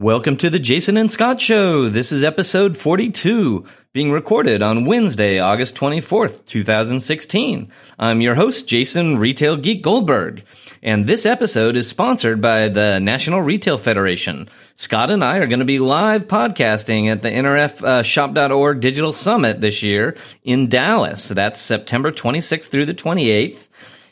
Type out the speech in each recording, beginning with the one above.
Welcome to the Jason and Scot Show. This is episode 42, being recorded on Wednesday, August 24th, 2016. I'm your host, Jason Retail Geek Goldberg, and this episode is sponsored by the National Retail Federation. Scot and I are going to be live podcasting at the NRF uh, Digital Summit this year in Dallas. That's September 26th through the 28th.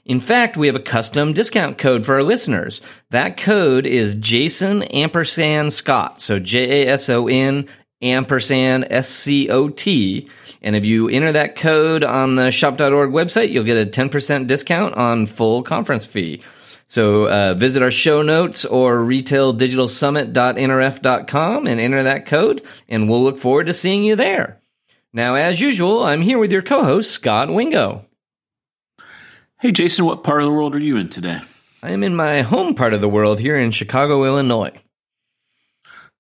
In fact, we have a custom discount code for our listeners. That code is Jason ampersand Scot. So J A S O N ampersand S C O T. And if you enter that code on the shop.org website, you'll get a 10% discount on full conference fee. So uh, visit our show notes or retaildigitalsummit.nrf.com and enter that code, and we'll look forward to seeing you there. Now, as usual, I'm here with your co-host, Scot Wingo. Hey, Jason, what part of the world are you in today? I am in my home part of the world here in Chicago, Illinois.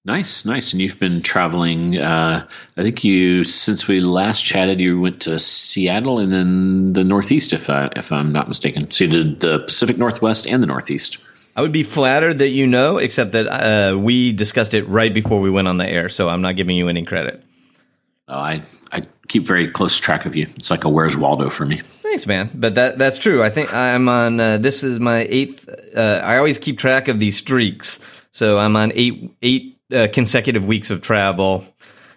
Nice, nice. And you've been traveling. Uh, I think you, since we last chatted, you went to Seattle and then the Northeast, if I if I'm not mistaken. So you did the Pacific Northwest and the Northeast. I would be flattered that you know, except that uh, we discussed it right before we went on the air, so I'm not giving you any credit. Oh, I I keep very close track of you. It's like a Where's Waldo for me. Thanks, man. But that that's true. I think I'm on. Uh, this is my eighth. Uh, I always keep track of these streaks, so I'm on eight eight uh, consecutive weeks of travel,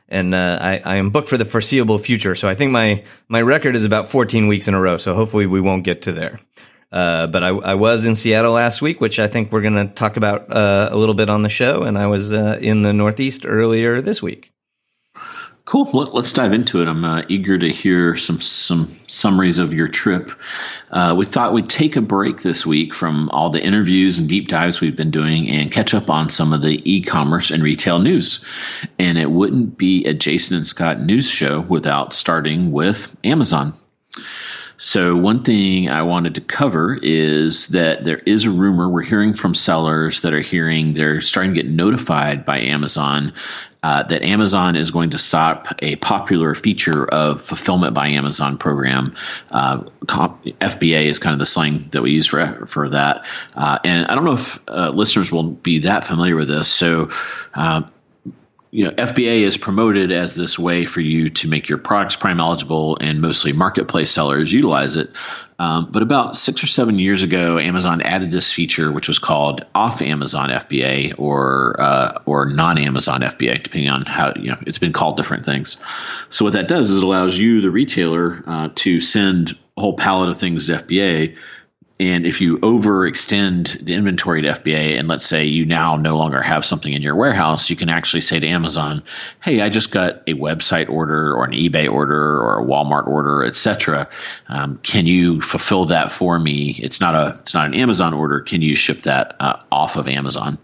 and uh, I, I am booked for the foreseeable future. So I think my my record is about 14 weeks in a row. So hopefully we won't get to there. Uh, but I, I, was in Seattle last week, which I think we're going to talk about uh, a little bit on the show, and I was in the Northeast earlier this week. Cool. Let, us dive into it. I'm uh, eager to hear some some summaries of your trip. Uh, we thought we'd take a break this week from all the interviews and deep dives we've been doing and catch up on some of the e-commerce and retail news. And it wouldn't be a Jason and Scot news show without starting with Amazon. So, one thing I wanted to cover is that there is a rumor we're hearing from sellers that are hearing they're starting to get notified by Amazon uh, that Amazon is going to stop a popular feature of Fulfillment by Amazon program. Uh, FBA is kind of the slang that we use for for that. Uh, and I don't know if uh, listeners will be that familiar with this. So uh, you know, FBA is promoted as this way for you to make your products prime eligible, and mostly marketplace sellers utilize it. Um, but about six or seven years ago, Amazon added this feature, which was called off Amazon FBA or uh, or non Amazon FBA, depending on how you know it's been called different things. So what that does is it allows you, the retailer, uh, to send a whole pallet of things to FBA and if you overextend the inventory to FBA, and let's say you now no longer have something in your warehouse, you can actually say to Amazon, "Hey, I just got a website order, or an eBay order, or a Walmart order, etc. Um, can you fulfill that for me? It's not a it's not an Amazon order. Can you ship that uh, off of Amazon?"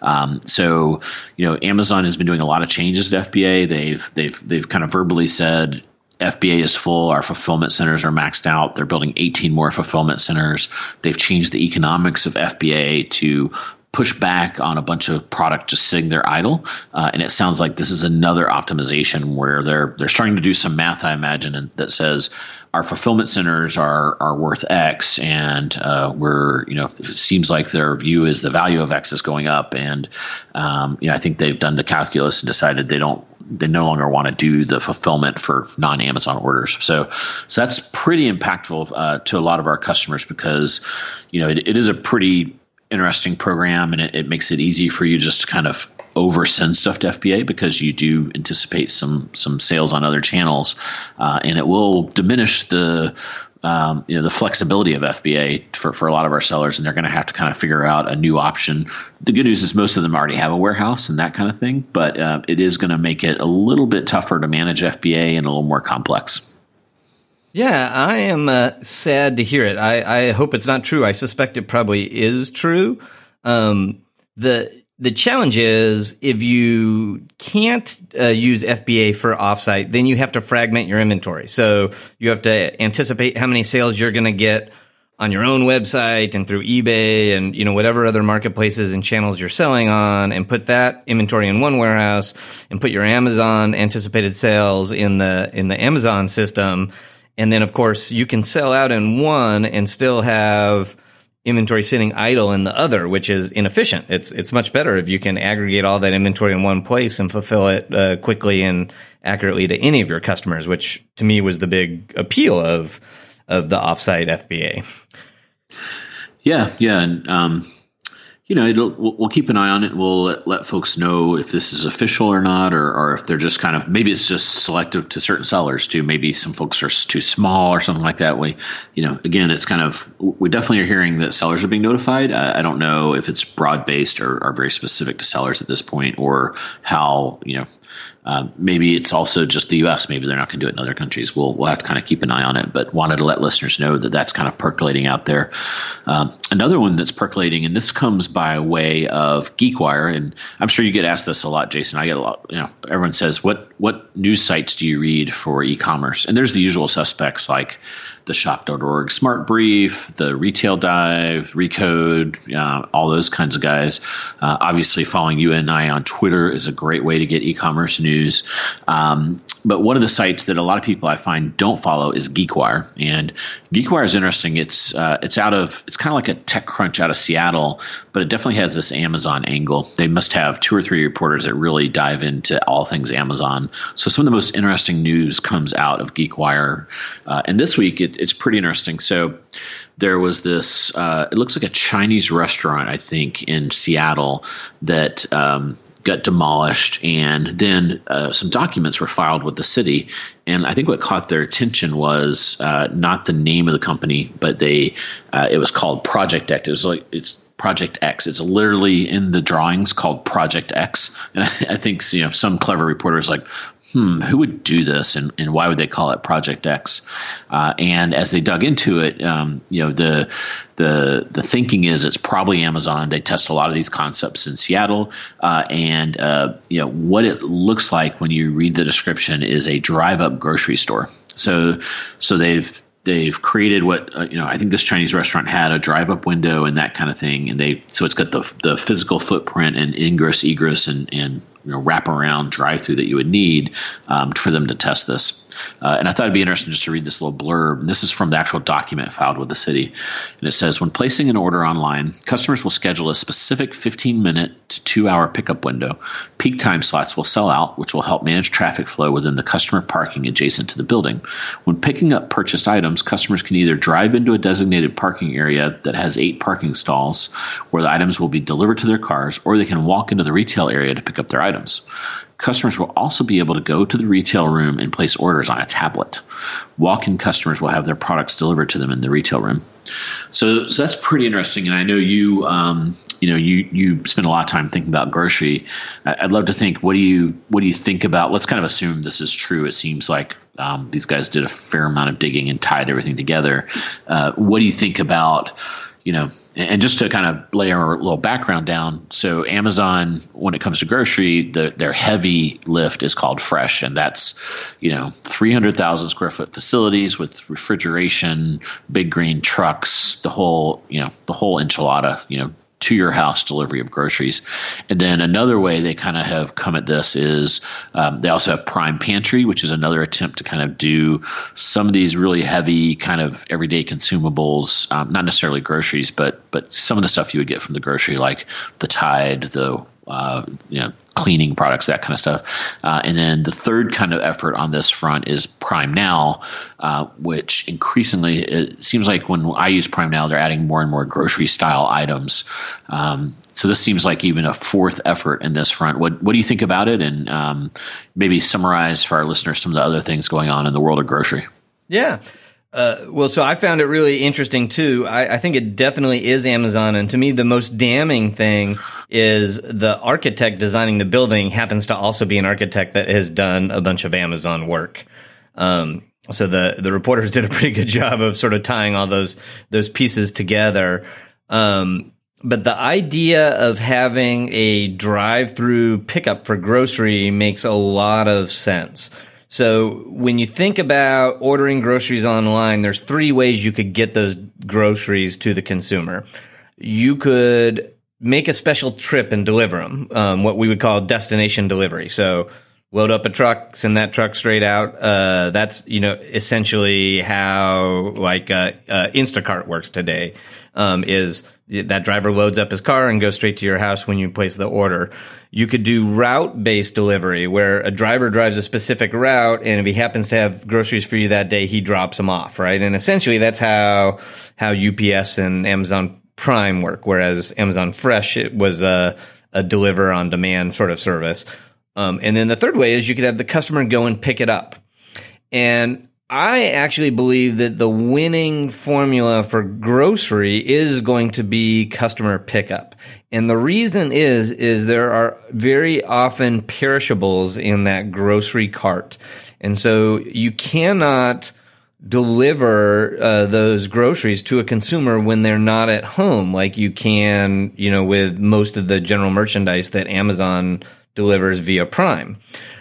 Um, so, you know, Amazon has been doing a lot of changes to FBA. They've they've they've kind of verbally said FBA is full. Our fulfillment centers are maxed out. They're building 18 more fulfillment centers. They've changed the economics of FBA to push back on a bunch of product just sitting there idle. Uh, and it sounds like this is another optimization where they're they're starting to do some math, I imagine, that says our fulfillment centers are are worth X, and uh, we're you know it seems like their view is the value of X is going up, and um, you know I think they've done the calculus and decided they don't they no longer want to do the fulfillment for non Amazon orders. So so that's pretty impactful uh, to a lot of our customers because you know it, it is a pretty interesting program and it, it, makes it easy for you just to kind of over send stuff to FBA because you do anticipate some some sales on other channels, uh, and it will diminish the um, you know the flexibility of FBA for, for a lot of our sellers, and they're going to have to kind of figure out a new option. The good news is most of them already have a warehouse and that kind of thing, but uh, it is going to make it a little bit tougher to manage FBA and a little more complex. Yeah, I am uh, sad to hear it. I, I hope it's not true. I suspect it probably is true. Um, the the challenge is if you can't uh, use FBA for offsite, then you have to fragment your inventory. So you have to anticipate how many sales you're going to get on your own website and through eBay and you know whatever other marketplaces and channels you're selling on and put that inventory in one warehouse and put your Amazon anticipated sales in the in the Amazon system and then of course you can sell out in one and still have inventory sitting idle in the other, which is inefficient. It's it's much better if you can aggregate all that inventory in one place and fulfill it uh, quickly and accurately to any of your customers, which to me was the big appeal of of the offsite FBA. Yeah, yeah, and um, you know, we'll, we'll, keep an eye on it. We'll let, let, folks know if this is official or not, or, or if they're just kind of maybe it's just selective to certain sellers too. Maybe some folks are too small or something like that. We, you know, again, it's kind of we definitely are hearing that sellers are being notified. I, I don't know if it's broad based or, or very specific to sellers at this point, or how you know uh, maybe it's also just the U.S. Maybe they're not going to do it in other countries. We'll we'll have to kind of keep an eye on it. But wanted to let listeners know that that's kind of percolating out there. Um, another one that's percolating, and this comes by way of GeekWire, and I'm sure you get asked this a lot, Jason. I get a lot. You know, everyone says, "What what news sites do you read for e-commerce?" And there's the usual suspects like the shop.org SmartBrief, the retail dive, recode, uh, all those kinds of guys. Uh, obviously, following you and I on Twitter is a great way to get e-commerce news. Um, but one of the sites that a lot of people I find don't follow is GeekWire, and GeekWire is interesting. It's uh, it's out of it's kind of like a TechCrunch out of Seattle, but it definitely has this Amazon angle. They must have two or three reporters that really dive into all things Amazon. So some of the most interesting news comes out of GeekWire, uh, and this week it, it's pretty interesting. So there was this. Uh, it looks like a Chinese restaurant, I think, in Seattle that. Um, got demolished, and then uh, some documents were filed with the city. And I think what caught their attention was uh, not the name of the company, but they uh, it was called Project X. It was like it's Project X. It's literally in the drawings called Project X. And I, I think you know some clever reporters like, hmm, who would do this and, and why would they call it Project X? Uh, and as they dug into it, um, you know, the the the thinking is it's probably Amazon. They test a lot of these concepts in Seattle, uh, and uh, you know what it looks like when you read the description is a drive up grocery store. So so they've they've created what uh, you know. I think this Chinese restaurant had a drive-up window and that kind of thing, and they so it's got the the physical footprint and ingress, egress, and and you know, wraparound drive-through that you would need um, for them to test this. Uh, and I thought it'd be interesting just to read this little blurb. This is from the actual document filed with the city, and it says when placing an order online, customers will schedule a specific 15-minute to two-hour pickup window. Peak time slots will sell out, which will help manage traffic flow within the customer parking adjacent to the building. When picking up purchased items, customers can either drive into a designated parking area that has eight parking stalls, where the items will be delivered to their cars, or they can walk into the retail area to pick up their items items. Customers will also be able to go to the retail room and place orders on a tablet. Walk in customers will have their products delivered to them in the retail room. So, so that's pretty interesting. And I know you, um, you know, you you spend a lot of time thinking about grocery. I'd love to think. What do you what do you think about? Let's kind of assume this is true. It seems like um, these guys did a fair amount of digging and tied everything together. Uh, what do you think about? you know, and just to kind of lay our little background down. So Amazon, when it comes to grocery, the, their heavy lift is called fresh, and that's you know 300,000 square foot facilities with refrigeration, big green trucks, the whole you know the whole enchilada. You know, to your house delivery of groceries. And then another way they kind of have come at this is um, they also have Prime Pantry, which is another attempt to kind of do some of these really heavy kind of everyday consumables, um, not necessarily groceries, but but some of the stuff you would get from the grocery, like the Tide, the uh, you know cleaning products, that kind of stuff. Uh, and then the third kind of effort on this front is Prime Now, uh, which increasingly it seems like when I use Prime Now, they're adding more and more grocery style items. Um, so this seems like even a fourth effort in this front. What what do you think about it? And um, maybe summarize for our listeners some of the other things going on in the world of grocery. Yeah. Uh, well, so I found it really interesting too. I, I, think it definitely is Amazon, and to me, the most damning thing is the architect designing the building happens to also be an architect that has done a bunch of Amazon work. Um, so the the reporters did a pretty good job of sort of tying all those those pieces together. Um, but the idea of having a drive-through pickup for grocery makes a lot of sense. So when you think about ordering groceries online, there's three ways you could get those groceries to the consumer. You could make a special trip and deliver them, um, what we would call destination delivery. So load up a truck, send that truck straight out. Uh, that's you know essentially how like uh, uh, Instacart works today. Um, is that driver loads up his car and goes straight to your house when you place the order. You could do route based delivery where a driver drives a specific route and if he happens to have groceries for you that day, he drops them off, right? And essentially that's how, how UPS and Amazon Prime work, whereas Amazon Fresh, it was a, a deliver on demand sort of service. Um, and then the third way is you could have the customer go and pick it up. And I actually believe that the winning formula for grocery is going to be customer pickup. And the reason is, is there are very often perishables in that grocery cart. And so you cannot deliver uh, those groceries to a consumer when they're not at home like you can, you know, with most of the general merchandise that Amazon delivers via Prime.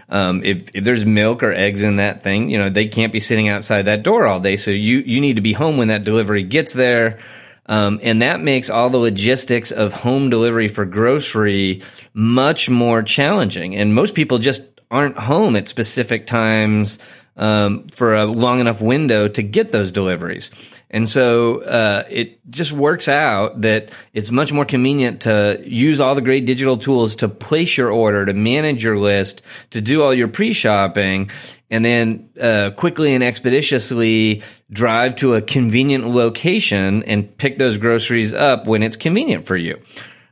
Um, if, if there's milk or eggs in that thing, you know, they can't be sitting outside that door all day. So you, you need to be home when that delivery gets there. Um, and that makes all the logistics of home delivery for grocery much more challenging. And most people just aren't home at specific times um, for a long enough window to get those deliveries. And so uh, it just works out that it's much more convenient to use all the great digital tools to place your order, to manage your list, to do all your pre-shopping, and then uh, quickly and expeditiously drive to a convenient location and pick those groceries up when it's convenient for you.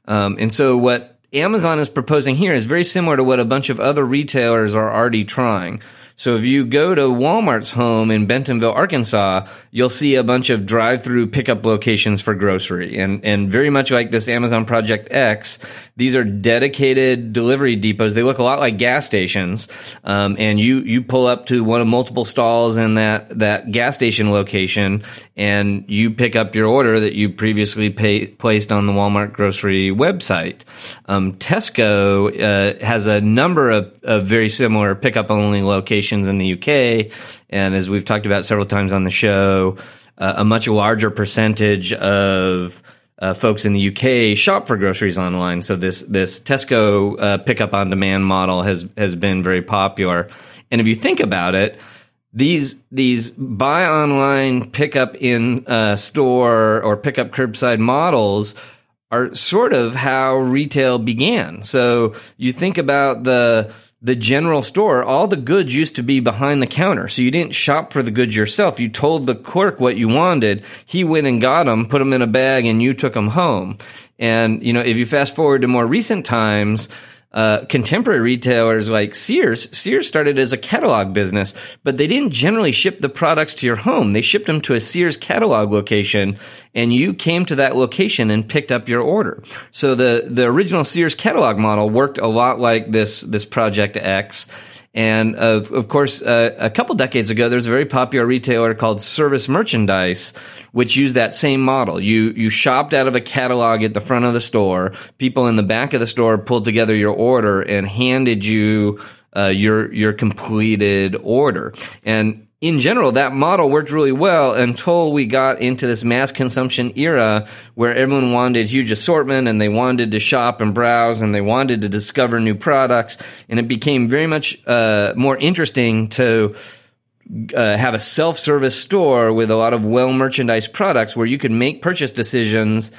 Um, and so what Amazon is proposing here is very similar to what a bunch of other retailers are already trying so if you go to Walmart's home in Bentonville, Arkansas, you'll see a bunch of drive-through pickup locations for grocery. And, and very much like this Amazon Project X, these are dedicated delivery depots. They look a lot like gas stations. Um, and you, you pull up to one of multiple stalls in that, that gas station location and you pick up your order that you previously pay, placed on the Walmart grocery website. Um, Tesco, uh, has a number of, of very similar pickup only locations in the UK. And as we've talked about several times on the show, uh, a much larger percentage of uh, folks in the UK shop for groceries online. So this this Tesco uh, pickup on demand model has has been very popular. And if you think about it, these these buy online, pickup in uh, store or pickup curbside models are sort of how retail began. So you think about the the general store, all the goods used to be behind the counter. So you didn't shop for the goods yourself. You told the clerk what you wanted. He went and got them, put them in a bag, and you took them home. And, you know, if you fast forward to more recent times, uh, contemporary retailers like Sears, Sears started as a catalog business, but they didn't generally ship the products to your home. They shipped them to a Sears catalog location and you came to that location and picked up your order. So the, the original Sears catalog model worked a lot like this, this Project X. And of, of course, uh, a couple decades ago, there was a very popular retailer called Service Merchandise, which used that same model. You you shopped out of a catalog at the front of the store. People in the back of the store pulled together your order and handed you uh, your your completed order. And in general, that model worked really well until we got into this mass consumption era where everyone wanted huge assortment and they wanted to shop and browse and they wanted to discover new products. And it became very much uh, more interesting to uh, have a self-service store with a lot of well merchandised products where you could make purchase decisions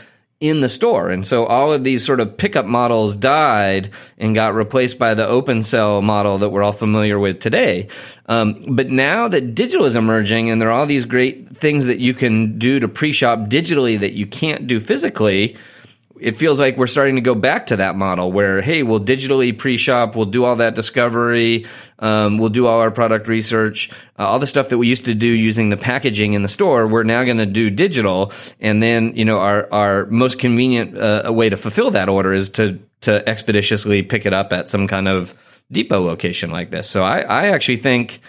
in the store. And so all of these sort of pickup models died and got replaced by the open cell model that we're all familiar with today. Um, but now that digital is emerging and there are all these great things that you can do to pre-shop digitally that you can't do physically, it feels like we're starting to go back to that model where, hey, we'll digitally pre-shop, we'll do all that discovery, um, we'll do all our product research, uh, all the stuff that we used to do using the packaging in the store. We're now going to do digital, and then you know our our most convenient uh, way to fulfill that order is to to expeditiously pick it up at some kind of depot location like this. So I, I actually think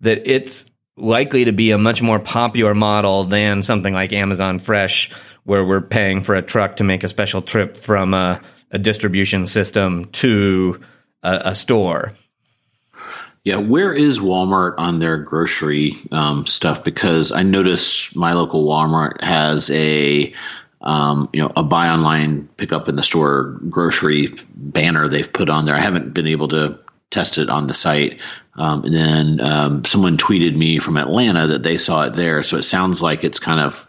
that it's likely to be a much more popular model than something like Amazon Fresh, where we're paying for a truck to make a special trip from a, a distribution system to a, a, store. Yeah, where is Walmart on their grocery um, stuff? Because I noticed my local Walmart has a um, you know, a buy online, pick up in the store grocery banner they've put on there. I haven't been able to test it on the site. Um, and then um, someone tweeted me from Atlanta that they saw it there. So it sounds like it's kind of.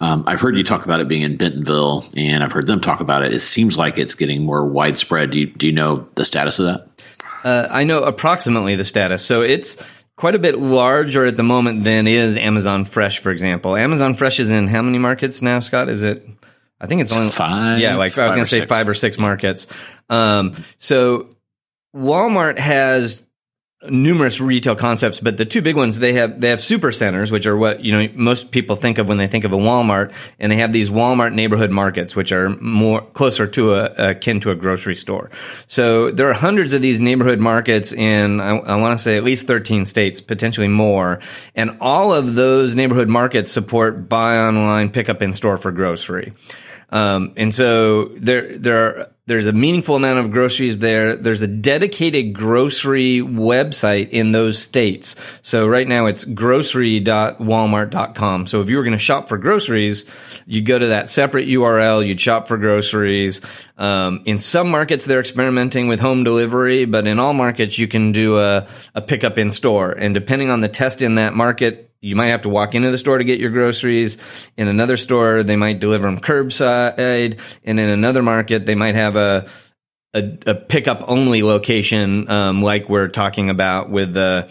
Um, I've heard you talk about it being in Bentonville, and I've heard them talk about it. It seems like it's getting more widespread. Do you, do you know the status of that? Uh, I know approximately the status. So it's quite a bit larger at the moment than is Amazon Fresh, for example. Amazon Fresh is in how many markets now, Scot? Is it? I think it's, only five. Yeah, like I was going to say six. five or six markets. Um, so Walmart has numerous retail concepts, but the two big ones they have they have super centers, which are what you know most people think of when they think of a Walmart, and they have these Walmart neighborhood markets, which are more closer to a akin to a grocery store. So there are hundreds of these neighborhood markets in I, I want to say at least thirteen states, potentially more, and all of those neighborhood markets support buy online, pick up in store for grocery. Um, and so there, there are, there's a meaningful amount of groceries there. There's a dedicated grocery website in those states. So right now it's grocery.walmart.com. So if you were going to shop for groceries, you go to that separate URL, you'd shop for groceries. Um, in some markets, they're experimenting with home delivery, but in all markets, you can do a, a pickup in store. And depending on the test in that market, you might have to walk into the store to get your groceries. In another store, they might deliver them curbside. And in another market, they might have a a, a pickup only location, um, like we're talking about with the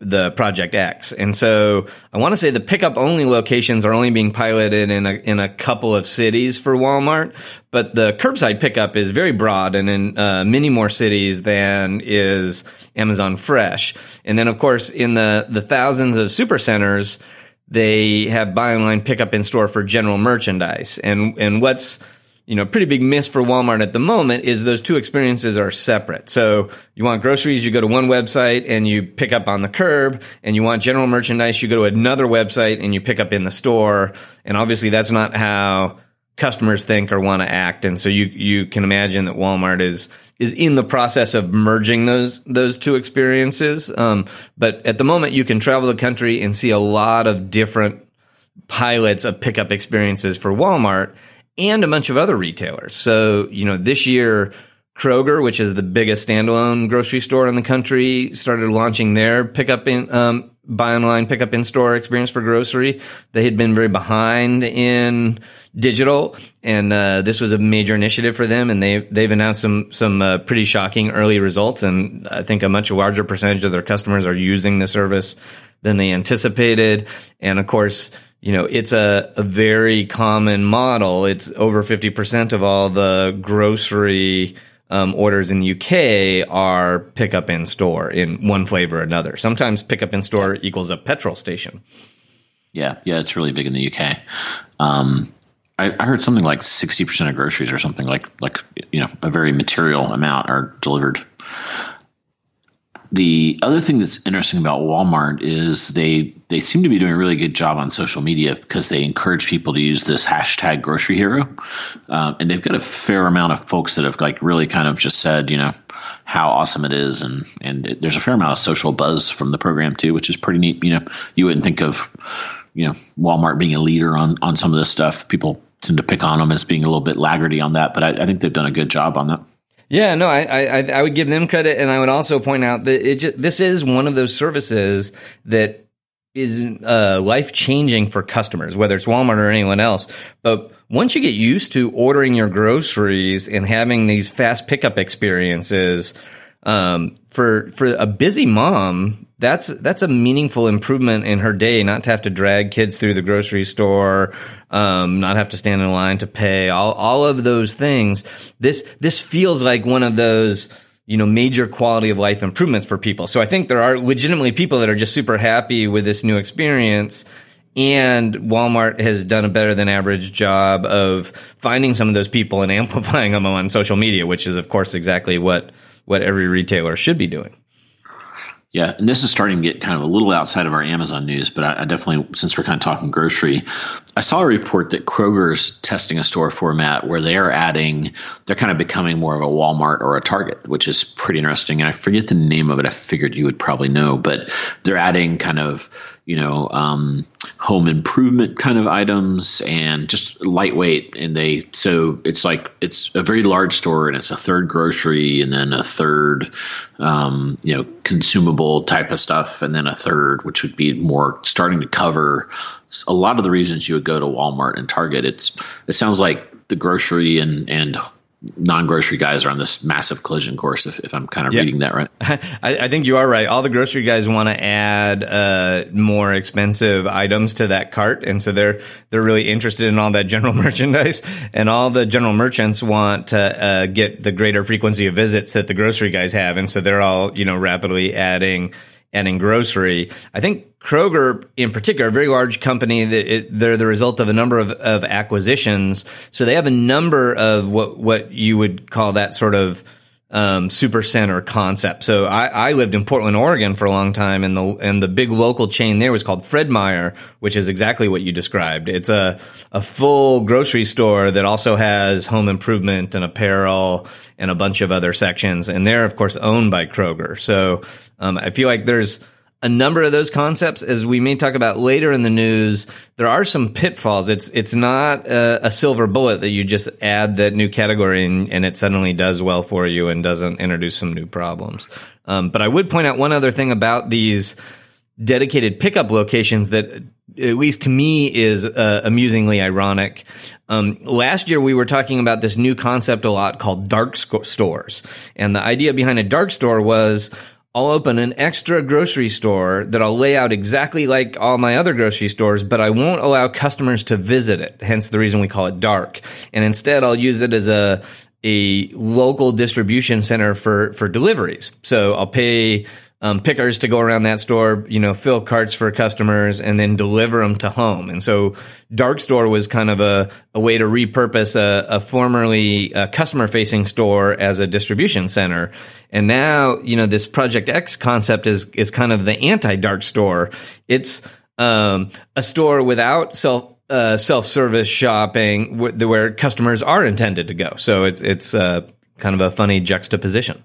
the Project X. And so I want to say the pickup only locations are only being piloted in a, in a couple of cities for Walmart, but the curbside pickup is very broad and in uh, many more cities than is Amazon Fresh. And then of course in the, the thousands of super centers, they have buy online pickup in store for general merchandise. And, and what's, you know, pretty big miss for Walmart at the moment is those two experiences are separate. So you want groceries, you go to one website and you pick up on the curb, and you want general merchandise, you go to another website and you pick up in the store. And obviously that's not how customers think or want to act. And so you, you can imagine that Walmart is, is in the process of merging those, those two experiences. Um, but at the moment you can travel the country and see a lot of different pilots of pickup experiences for Walmart and a bunch of other retailers. So, you know, this year, Kroger, which is the biggest standalone grocery store in the country, started launching their pickup in, um, buy online, pickup in store experience for grocery. They had been very behind in digital, and uh, this was a major initiative for them. And they they've announced some some uh, pretty shocking early results, and I think a much larger percentage of their customers are using the service than they anticipated. And of course you know, it's a, a very common model. It's over 50% of all the grocery um, orders in the UK are pick up in store in one flavor or another. Sometimes pick up in store equals a petrol station. Yeah, yeah, it's really big in the UK. Um, I, I, heard something like 60% of groceries or something like, like, you know, a very material amount are delivered the other thing that's interesting about Walmart is they they seem to be doing a really good job on social media because they encourage people to use this hashtag grocery hero, um, and they've got a fair amount of folks that have like really kind of just said you know how awesome it is, and and it, there's a fair amount of social buzz from the program too, which is pretty neat. You know, you wouldn't think of you know Walmart being a leader on on some of this stuff. People tend to pick on them as being a little bit laggardy on that, but I, I think they've done a good job on that. Yeah, no, I, I, I would give them credit, and I would also point out that it just, this is one of those services that is uh, life changing for customers, whether it's Walmart or anyone else. But once you get used to ordering your groceries and having these fast pickup experiences, um, for for a busy mom, that's that's a meaningful improvement in her day. Not to have to drag kids through the grocery store, um, not have to stand in line to pay, all all of those things. This this feels like one of those you know major quality of life improvements for people. So I think there are legitimately people that are just super happy with this new experience. And Walmart has done a better than average job of finding some of those people and amplifying them on social media, which is, of course, exactly what what every retailer should be doing. Yeah, and this is starting to get kind of a little outside of our Amazon news, but I, I, definitely, since we're kind of talking grocery, I saw a report that Kroger's testing a store format where they are adding, they're kind of becoming more of a Walmart or a Target, which is pretty interesting. And I forget the name of it. I figured you would probably know, but they're adding kind of you know, um, home improvement kind of items and just lightweight. And they, so it's like, it's a very large store and it's a third grocery and then a third, um, you know, consumable type of stuff. And then a third, which would be more starting to cover a lot of the reasons you would go to Walmart and Target. It's, it sounds like the grocery and, and non-grocery guys are on this massive collision course if, if i'm kind of yeah. reading that right I, I, think you are right all the grocery guys want to add uh, more expensive items to that cart and so they're they're really interested in all that general merchandise and all the general merchants want to uh, get the greater frequency of visits that the grocery guys have and so they're all you know rapidly adding adding grocery i think Kroger, in particular, a very large company they're the result of a number of, of acquisitions. So they have a number of what, what you would call that sort of, um, super center concept. So I, I, lived in Portland, Oregon for a long time and the, and the big local chain there was called Fred Meyer, which is exactly what you described. It's a, a full grocery store that also has home improvement and apparel and a bunch of other sections. And they're, of course, owned by Kroger. So, um, I feel like there's, a number of those concepts, as we may talk about later in the news, there are some pitfalls. It's it's not a, a silver bullet that you just add that new category and, and, it suddenly does well for you and doesn't introduce some new problems. Um, but I would point out one other thing about these dedicated pickup locations that, at least to me, is uh, amusingly ironic. Um, last year, we were talking about this new concept a lot called dark sc- stores, and the idea behind a dark store was I'll open an extra grocery store that I'll lay out exactly like all my other grocery stores, but I won't allow customers to visit it. Hence the reason we call it dark. And instead I'll use it as a, a local distribution center for, for deliveries. So I'll pay um, pickers to go around that store, you know, fill carts for customers and then deliver them to home. And so Dark Store was kind of a, a way to repurpose a, a formerly customer facing store as a distribution center. And now, you know, this Project X concept is, is kind of the anti dark store. It's, um, a store without self, uh, self-service shopping where customers are intended to go. So it's, it's, uh, kind of a funny juxtaposition.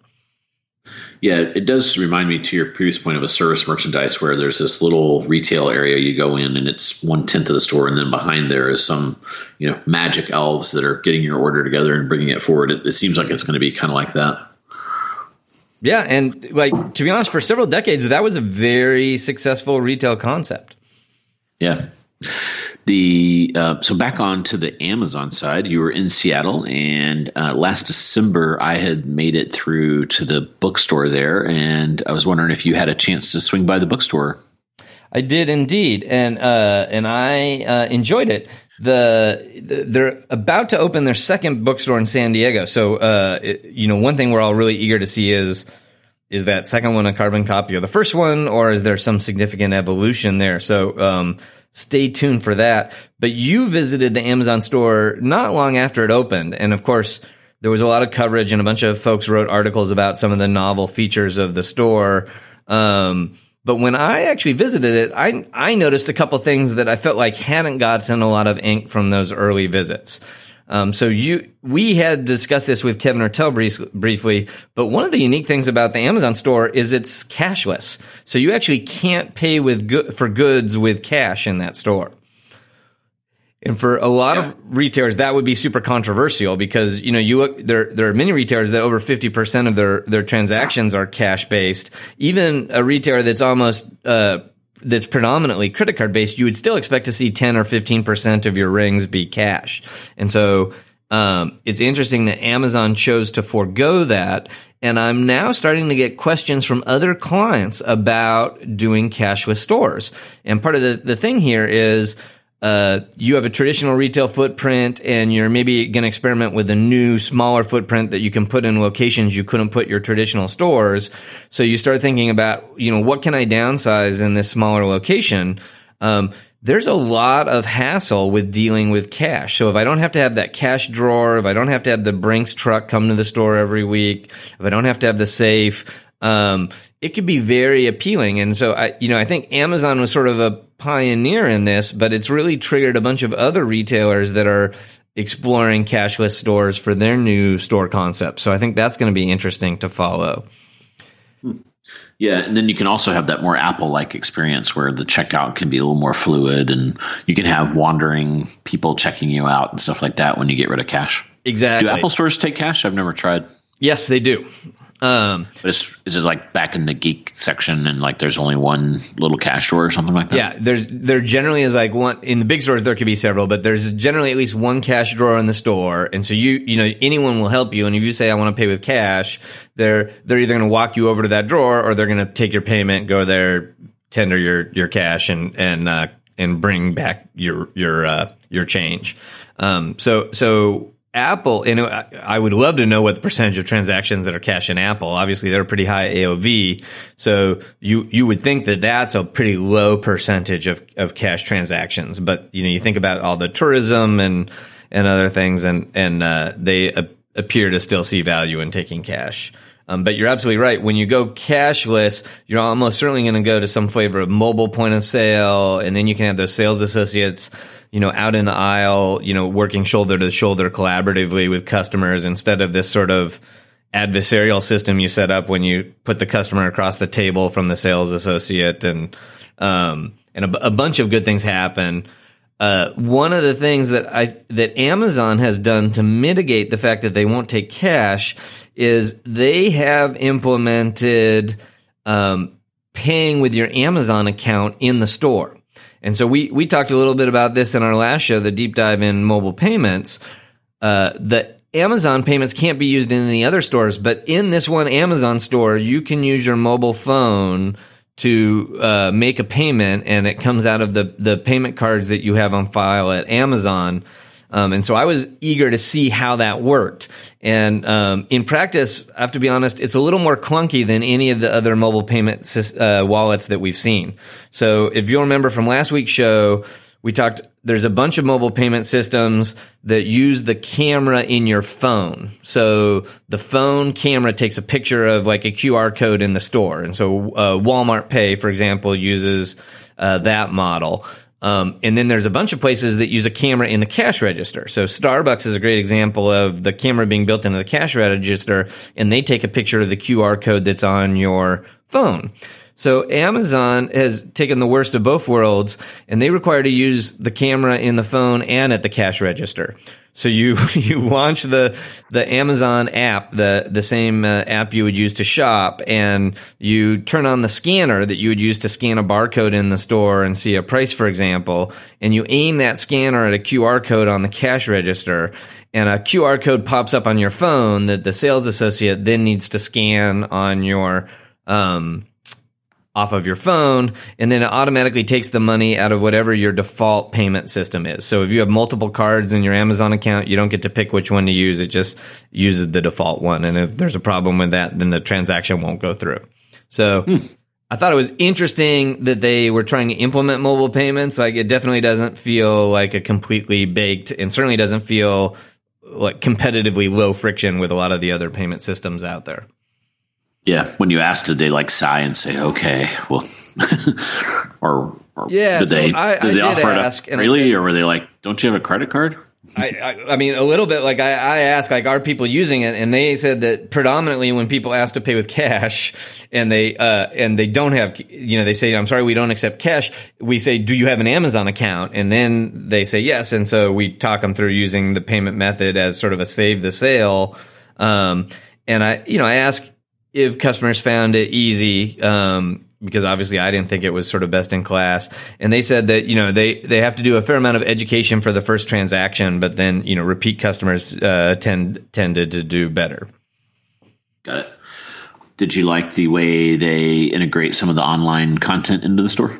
Yeah, it does remind me to your previous point of a service merchandise where there's this little retail area you go in and it's one tenth of the store, and then behind there is some, you know, magic elves that are getting your order together and bringing it forward. It, it seems like it's going to be kind of like that. Yeah, and like to be honest, for several decades, that was a very successful retail concept. Yeah the uh, so back on to the Amazon side, you were in Seattle, and uh, last December I had made it through to the bookstore there, and I was wondering if you had a chance to swing by the bookstore. I did indeed, and uh, and I uh, enjoyed it. The, the, they're about to open their second bookstore in San Diego, so uh, it, you know one thing we're all really eager to see is is that second one a carbon copy of the first one, or is there some significant evolution there? So. Um, stay tuned for that. But you visited the Amazon store not long after it opened. And of course, there was a lot of coverage and a bunch of folks wrote articles about some of the novel features of the store. Um, but when I actually visited it, I, I noticed a couple things that I felt like hadn't gotten a lot of ink from those early visits. Um, so you, we had discussed this with Kevin Ertel brief, briefly, but one of the unique things about the Amazon store is it's cashless. So you actually can't pay with go- for goods with cash in that store. And for a lot yeah. of retailers, that would be super controversial because you know you there there are many retailers that over fifty percent of their their transactions are cash based. Even a retailer that's almost uh, that's predominantly credit card based, you would still expect to see 10 or 15% of your rings be cash. And so, um, it's interesting that Amazon chose to forego that. And I'm now starting to get questions from other clients about doing cashless stores. And part of the, the thing here is, uh, you have a traditional retail footprint and you're maybe going to experiment with a new smaller footprint that you can put in locations you couldn't put your traditional stores. So you start thinking about, you know, what can I downsize in this smaller location? Um, there's a lot of hassle with dealing with cash. So if I don't have to have that cash drawer, if I don't have to have the Brinks truck come to the store every week, if I don't have to have the safe, um, it could be very appealing. And so I, you know, I think Amazon was sort of a pioneer in this, but it's really triggered a bunch of other retailers that are exploring cashless stores for their new store concept. So I think that's going to be interesting to follow. Yeah, and then you can also have that more Apple-like experience where the checkout can be a little more fluid, and you can have wandering people checking you out and stuff like that when you get rid of cash. Exactly. Do Apple stores take cash? I've never tried. Yes, they do. Um, but is, is it like back in the geek section and like there's only one little cash drawer or something like that? Yeah, there's there generally is like one in the big stores there could be several, but there's generally at least one cash drawer in the store, and so you you know anyone will help you, and if you say I want to pay with cash, they're they're either going to walk you over to that drawer or they're going to take your payment, go there, tender your your cash, and and uh, and bring back your your uh, your change. Um, so so Apple, and I would love to know what the percentage of transactions that are cash in Apple. Obviously, they're pretty high AOV, so you you would think that that's a pretty low percentage of of cash transactions. But you know, you think about all the tourism and and other things, and and uh, they appear to still see value in taking cash. Um, but you're absolutely right. When you go cashless, you're almost certainly going to go to some flavor of mobile point of sale, and then you can have those sales associates you know, out in the aisle, you know, working shoulder to shoulder collaboratively with customers instead of this sort of adversarial system you set up when you put the customer across the table from the sales associate and um, and a, a, bunch of good things happen. Uh, one of the things that I that Amazon has done to mitigate the fact that they won't take cash is they have implemented um, paying with your Amazon account in the store. And so we we talked a little bit about this in our last show, the deep dive in mobile payments. Uh, the Amazon payments can't be used in any other stores, but in this one Amazon store, you can use your mobile phone to uh, make a payment, and it comes out of the the payment cards that you have on file at Amazon. Um, and so I was eager to see how that worked. And um, in practice, I have to be honest, it's a little more clunky than any of the other mobile payment uh, wallets that we've seen. So if you'll remember from last week's show, we talked there's a bunch of mobile payment systems that use the camera in your phone. So the phone camera takes a picture of like a QR code in the store. And so uh, Walmart Pay, for example, uses uh, that model. Um, and then there's a bunch of places that use a camera in the cash register. So Starbucks is a great example of the camera being built into the cash register, and they take a picture of the QR code that's on your phone. So Amazon has taken the worst of both worlds, and they require to use the camera in the phone and at the cash register. So you you launch the the Amazon app, the the same uh, app you would use to shop, and you turn on the scanner that you would use to scan a barcode in the store and see a price, for example, and you aim that scanner at a QR code on the cash register, and a QR code pops up on your phone that the sales associate then needs to scan on your um, off of your phone, and then it automatically takes the money out of whatever your default payment system is. So if you have multiple cards in your Amazon account, you don't get to pick which one to use. It just uses the default one. And if there's a problem with that, then the transaction won't go through. So hmm. I thought it was interesting that they were trying to implement mobile payments. Like it definitely doesn't feel like a completely baked and certainly doesn't feel like competitively low friction with a lot of the other payment systems out there. Yeah, when you ask, did they like sigh and say, "Okay, well," or, or yeah? Did so they I, did they I offer ask, it freely, or were they like, "Don't you have a credit card?" I, I, I, mean, a little bit. Like I, I asked, like, are people using it? And they said that predominantly when people ask to pay with cash, and they uh, and they don't have, you know, they say, "I'm sorry, we don't accept cash." We say, "Do you have an Amazon account?" And then they say yes, and so we talk them through using the payment method as sort of a save the sale. Um, and I, you know, I ask if customers found it easy, um, because obviously I didn't think it was sort of best in class. And they said that, you know, they, they have to do a fair amount of education for the first transaction, but then, you know, repeat customers, uh, tend, tended to do better. Got it. Did you like the way they integrate some of the online content into the store?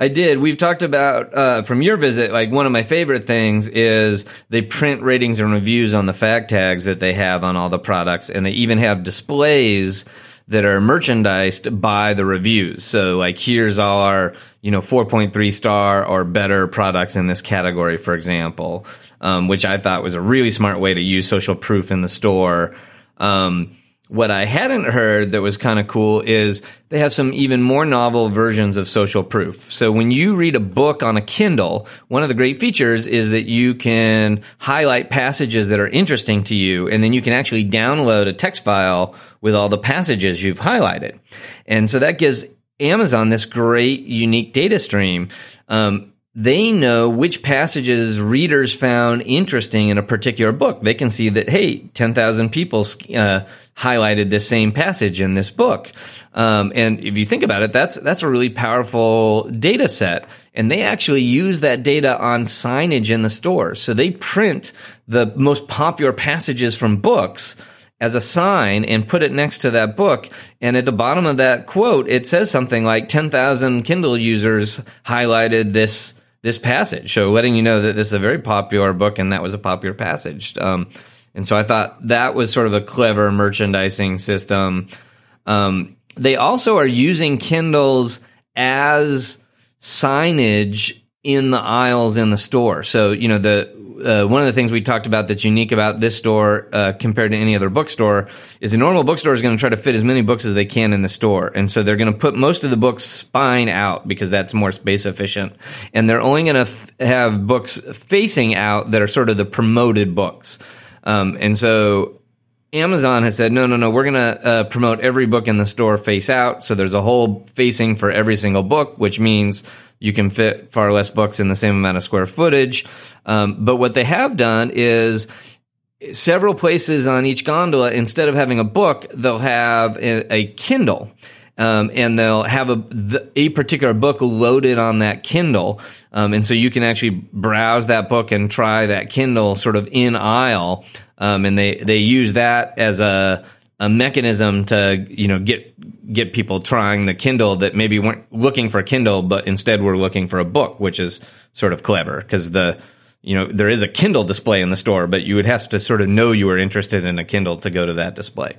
I did. We've talked about uh, from your visit. Like one of my favorite things is they print ratings and reviews on the fact tags that they have on all the products, and they even have displays that are merchandised by the reviews. So like here's all our you know 4.3 star or better products in this category, for example, um, which I thought was a really smart way to use social proof in the store. Um, what I hadn't heard that was kind of cool is they have some even more novel versions of social proof. So when you read a book on a Kindle, one of the great features is that you can highlight passages that are interesting to you, and then you can actually download a text file with all the passages you've highlighted. And so that gives Amazon this great unique data stream. Um, they know which passages readers found interesting in a particular book. They can see that, hey, 10,000 people uh, highlighted this same passage in this book. Um, and if you think about it, that's, that's a really powerful data set. And they actually use that data on signage in the store. So they print the most popular passages from books as a sign and put it next to that book. And at the bottom of that quote, it says something like 10,000 Kindle users highlighted this this passage. So letting you know that this is a very popular book and that was a popular passage. Um, and so I thought that was sort of a clever merchandising system. Um, they also are using Kindles as signage in the aisles in the store. So, you know, the uh, one of the things we talked about that's unique about this store uh, compared to any other bookstore is a normal bookstore is going to try to fit as many books as they can in the store, and so they're going to put most of the books spine out because that's more space efficient, and they're only going to f- have books facing out that are sort of the promoted books, um, and so. Amazon has said, no, no, no, we're going to uh, promote every book in the store face out. So there's a whole facing for every single book, which means you can fit far less books in the same amount of square footage. Um, but what they have done is several places on each gondola, instead of having a book, they'll have a, a Kindle. Um, and they'll have a a particular book loaded on that Kindle, um, and so you can actually browse that book and try that Kindle sort of in aisle, um, and they they use that as a a mechanism to you know get get people trying the Kindle that maybe weren't looking for Kindle, but instead were looking for a book, which is sort of clever because the you know, there is a Kindle display in the store, but you would have to sort of know you were interested in a Kindle to go to that display.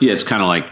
Yeah, it's kind of like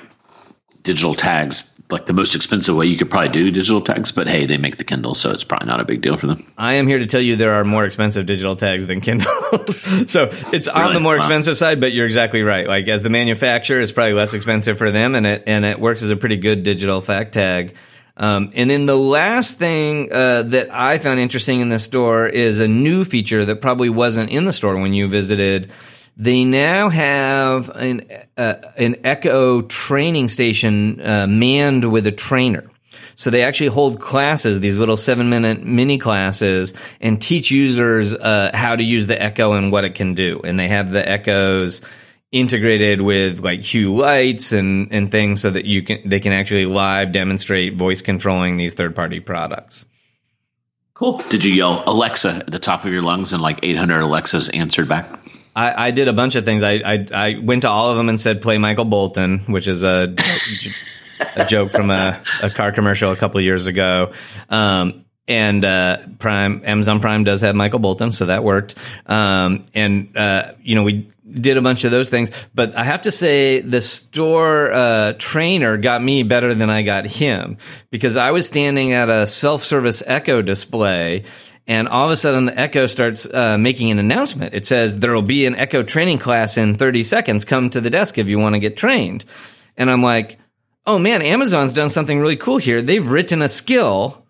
digital tags, like the most expensive way you could probably do digital tags, but hey, they make the Kindle, so it's probably not a big deal for them. I am here to tell you there are more expensive digital tags than Kindles. so it's really? on the more wow. expensive side, but you're exactly right. Like as the manufacturer, it's probably less expensive for them and it and it works as a pretty good digital fact tag. Um, and then the last thing uh, that I found interesting in the store is a new feature that probably wasn't in the store when you visited. They now have an uh, an Echo training station uh, manned with a trainer. So they actually hold classes, these little seven minute mini classes, and teach users uh, how to use the Echo and what it can do. And they have the Echoes integrated with like hue lights and, and things so that you can they can actually live demonstrate voice controlling these third party products. Cool. Did you yell Alexa at the top of your lungs and like 800 Alexas answered back? I, I did a bunch of things. I, I, I went to all of them and said play Michael Bolton, which is a a joke from a, a car commercial a couple years ago. Um, and uh, Prime Amazon Prime does have Michael Bolton, so that worked. Um, and uh, you know, we did a bunch of those things. But I have to say, the store uh, trainer got me better than I got him because I was standing at a self service Echo display. And all of a sudden, the Echo starts uh, making an announcement. It says, There will be an Echo training class in 30 seconds. Come to the desk if you want to get trained. And I'm like, Oh man, Amazon's done something really cool here. They've written a skill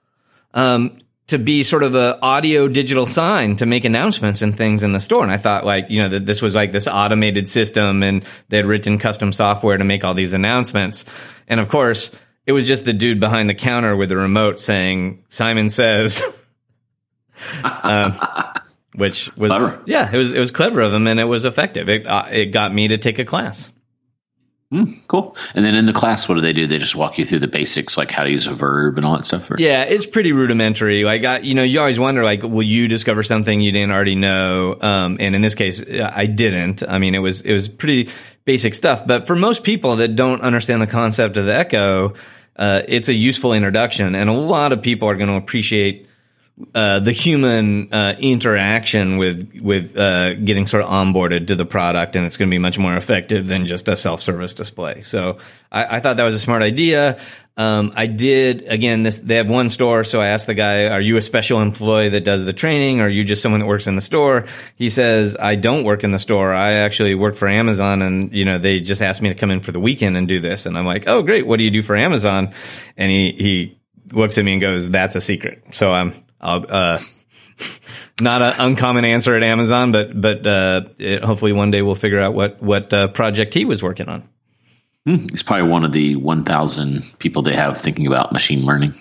um, to be sort of a audio digital sign to make announcements and things in the store. And I thought like, you know, that this was like this automated system and they had written custom software to make all these announcements. And of course, it was just the dude behind the counter with the remote saying, Simon says, um, which was, clever. yeah, it was, it was clever of him and it was effective. It, uh, it got me to take a class. Mm, cool. And then in the class, what do they do? They just walk you through the basics, like how to use a verb and all that stuff. Or? Yeah, it's pretty rudimentary. Like, I, you know, you always wonder, like, will you discover something you didn't already know? Um, and in this case, I didn't. I mean, it was it was pretty basic stuff. But for most people that don't understand the concept of the echo, uh, it's a useful introduction, and a lot of people are going to appreciate uh, the human uh, interaction with with uh, getting sort of onboarded to the product, and it's going to be much more effective than just a self service display. So I, I, thought that was a smart idea. Um, I did again. This they have one store, so I asked the guy, "Are you a special employee that does the training? Or are you just someone that works in the store?" He says, "I don't work in the store. I actually work for Amazon, and you know they just asked me to come in for the weekend and do this." And I'm like, "Oh, great! What do you do for Amazon?" And he he looks at me and goes, "That's a secret." So I'm uh, not an uncommon answer at Amazon, but but uh, it, hopefully one day we'll figure out what what uh, project he was working on. Hmm, he's probably one of the 1,000 people they have thinking about machine learning.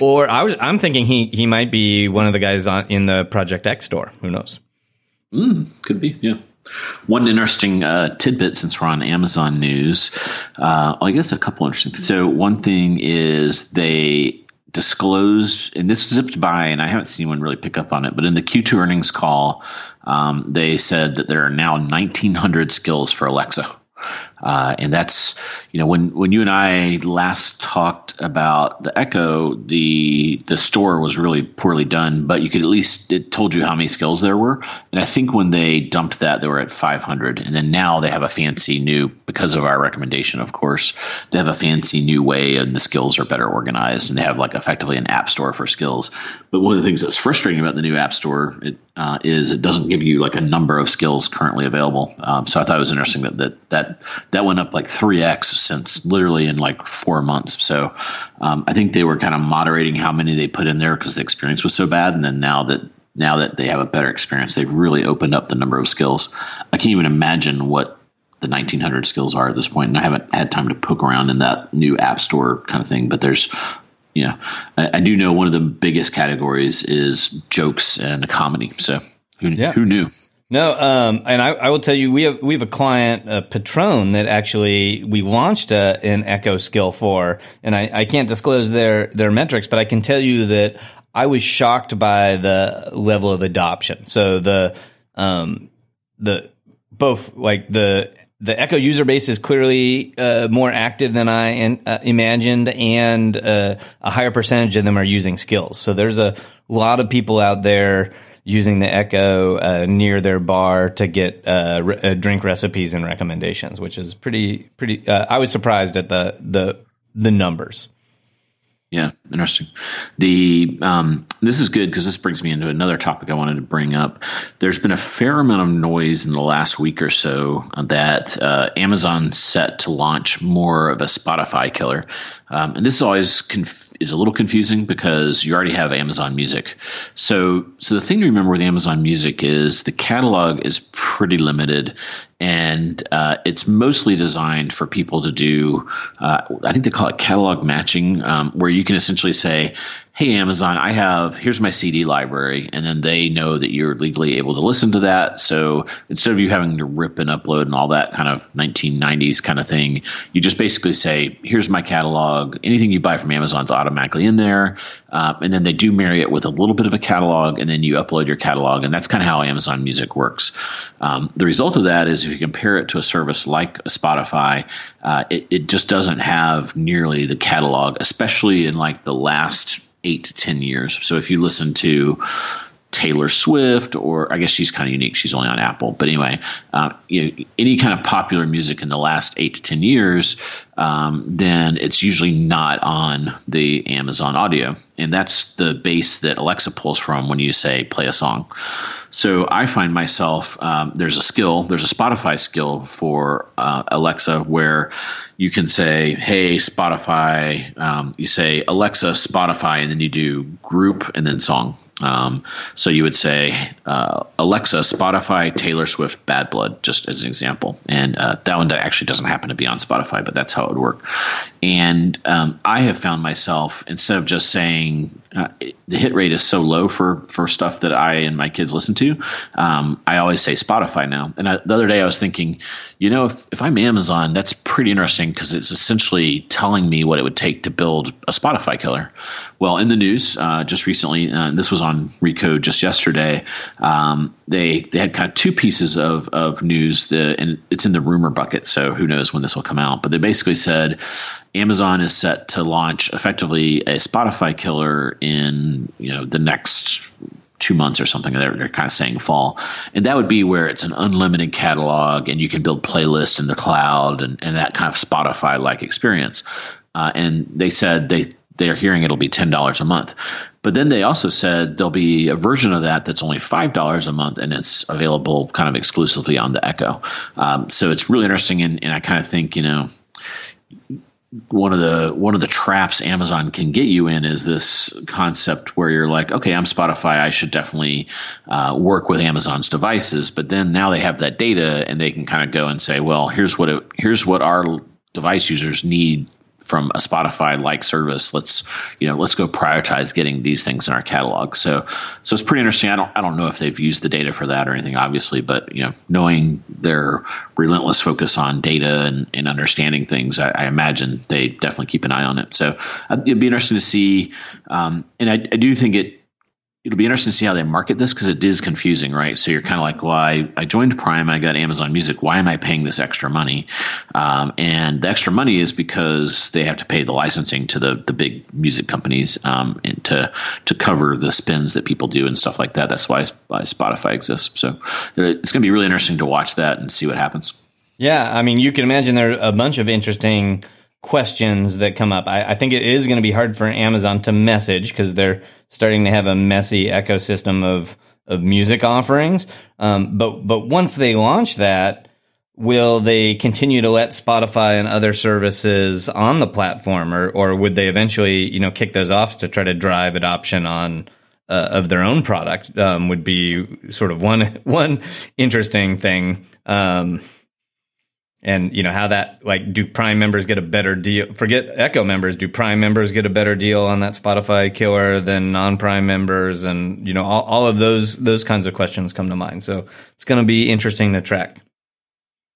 Or I was, I'm thinking he, he might be one of the guys on, in the Project X store. Who knows? Mm, could be, yeah. One interesting uh, tidbit since we're on Amazon news, uh, I guess a couple interesting. Things. So one thing is they disclosed, and this zipped by, and I haven't seen anyone really pick up on it, but in the Q2 earnings call, um, they said that there are now 1,900 skills for Alexa. Uh, and that's you know when when you and I last talked about the Echo, the the store was really poorly done, but you could at least it told you how many skills there were. And I think when they dumped that, they were at 500, and then now they have a fancy new because of our recommendation, of course, they have a fancy new way, and the skills are better organized, and they have like effectively an app store for skills. But one of the things that's frustrating about the new app store it, uh, is it doesn't give you like a number of skills currently available. Um, so I thought it was interesting that that that that went up like 3x since literally in like four months. So um, I think they were kind of moderating how many they put in there because the experience was so bad. And then now that now that they have a better experience, they've really opened up the number of skills. I can't even imagine what the 1900 skills are at this point, and I haven't had time to poke around in that new app store kind of thing. But there's you know, I, I, do know one of the biggest categories is jokes and comedy. So who, yeah. who knew? No, um, and I, I, will tell you, we have we have a client, uh, Patron, that actually we launched a, an Echo skill for, and I, I can't disclose their their metrics, but I can tell you that I was shocked by the level of adoption. So the um, the both like the the Echo user base is clearly uh, more active than I uh, imagined, and uh, a higher percentage of them are using skills. So there's a lot of people out there using the Echo uh, near their bar to get uh, re- uh, drink recipes and recommendations, which is pretty pretty. Uh, I was surprised at the the the numbers. Yeah, interesting. The um, this is good because this brings me into another topic I wanted to bring up. There's been a fair amount of noise in the last week or so that uh, Amazon set to launch more of a Spotify killer, um, and this is always conf- is a little confusing because you already have Amazon Music. So, so the thing to remember with Amazon Music is the catalog is pretty limited, and uh, it's mostly designed for people to do. Uh, I think they call it catalog matching, um, where you can essentially say, hey amazon i have here's my cd library and then they know that you're legally able to listen to that. So instead of you having to rip and upload and all that kind of 1990s kind of thing you just basically say here's my catalog. Anything you buy from amazon's automatically in there. Uh, and then they do marry it with a little bit of a catalog and then you upload your catalog and that's kind of how amazon music works. Um, the result of that is if you compare it to a service like spotify uh, it, it just doesn't have nearly the catalog especially in like the last eight to 10 years. So if you listen to Taylor Swift, or I guess she's kind of unique. She's only on Apple, but anyway, uh, you know, any kind of popular music in the last eight to ten years, um, then it's usually not on the Amazon Audio, and that's the base that Alexa pulls from when you say play a song. So I find myself um, there's a skill, there's a Spotify skill for uh, Alexa where you can say, "Hey Spotify," um, you say Alexa Spotify, and then you do group and then song. Um, so you would say uh, Alexa Spotify Taylor Swift Bad Blood, just as an example, and uh, that one actually doesn't happen to be on Spotify, but that's how it would work. And um, I have found myself instead of just saying uh, the hit rate is so low for for stuff that I and my kids listen to, um, I always say Spotify now. And I, the other day I was thinking, you know, if, if I'm Amazon, that's pretty interesting because it's essentially telling me what it would take to build a Spotify killer. Well, in the news uh, just recently, uh, this was on Recode just yesterday. Um, they they had kind of two pieces of of news, the, and it's in the rumor bucket, so who knows when this will come out. But they basically said Amazon is set to launch effectively a Spotify killer in you know the next two months or something. They're, they're kind of saying fall, and that would be where it's an unlimited catalog and you can build playlists in the cloud and, and that kind of Spotify like experience. uh, and they said they they're hearing it'll be ten dollars a month. But then they also said there'll be a version of that that's only five dollars a month, and it's available kind of exclusively on the Echo. Um, so it's really interesting, and, and I kind of think you know one of the one of the traps Amazon can get you in is this concept where you're like, okay, I'm Spotify, I should definitely uh, work with Amazon's devices. But then now they have that data, and they can kind of go and say, well, here's what it, here's what our device users need from a Spotify like service. Let's you know let's go prioritize getting these things in our catalog. So so it's pretty interesting. I don't I don't know if they've used the data for that or anything, obviously, but you know knowing their relentless focus on data and, and understanding things, I, I, imagine they definitely keep an eye on it. So uh, it'd be interesting to see. Um, and I, I do think it it'll be interesting to see how they market this because it is confusing, right? So you're kind of like, well, I, I joined Prime and I got Amazon Music. Why am I paying this extra money? Um, and the extra money is because they have to pay the licensing to the the big music companies um, and to to cover the spins that people do and stuff like that. That's why, why Spotify exists. So it's going to be really interesting to watch that and see what happens. Yeah, I mean, you can imagine there are a bunch of interesting questions that come up. I, I think it is going to be hard for Amazon to message because they're starting to have a messy ecosystem of of music offerings. Um, but but once they launch that, will they continue to let Spotify and other services on the platform, or or would they eventually you know kick those off to try to drive adoption on? Uh, of their own product um, would be sort of one one interesting thing. Um, and you know how that like do prime members get a better deal? Forget echo members. Do prime members get a better deal on that spotify killer than non-prime members? And you know all, all of those those kinds of questions come to mind. So it's going to be interesting to track.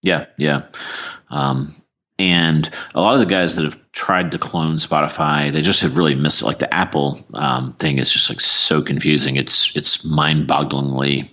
Yeah yeah. Um, and a lot of the guys that have tried to clone Spotify, they just have really missed it. Like the Apple um, thing is just like so confusing. It's it's mind-bogglingly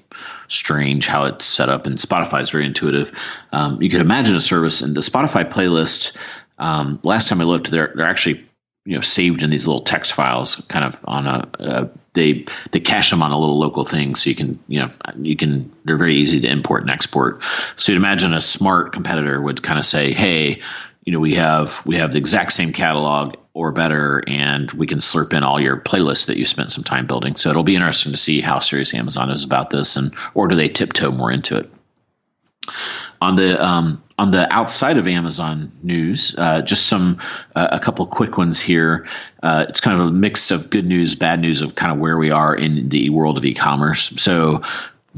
strange how it's set up, and Spotify is very intuitive. Um, you could imagine a service in the Spotify playlist. Um, last time I looked, they're they're actually you know saved in these little text files, kind of on a uh, they they cache them on a little local thing, so you can you know you can they're very easy to import and export. So you'd imagine a smart competitor would kind of say, hey, you know we have we have the exact same catalog or better, and we can slurp in all your playlists that you spent some time building. So it'll be interesting to see how serious Amazon is about this, and or do they tiptoe more into it? On the um, on the outside of Amazon news, uh, just some uh, a couple quick ones here. Uh, it's kind of a mix of good news, bad news of kind of where we are in the world of e-commerce. So,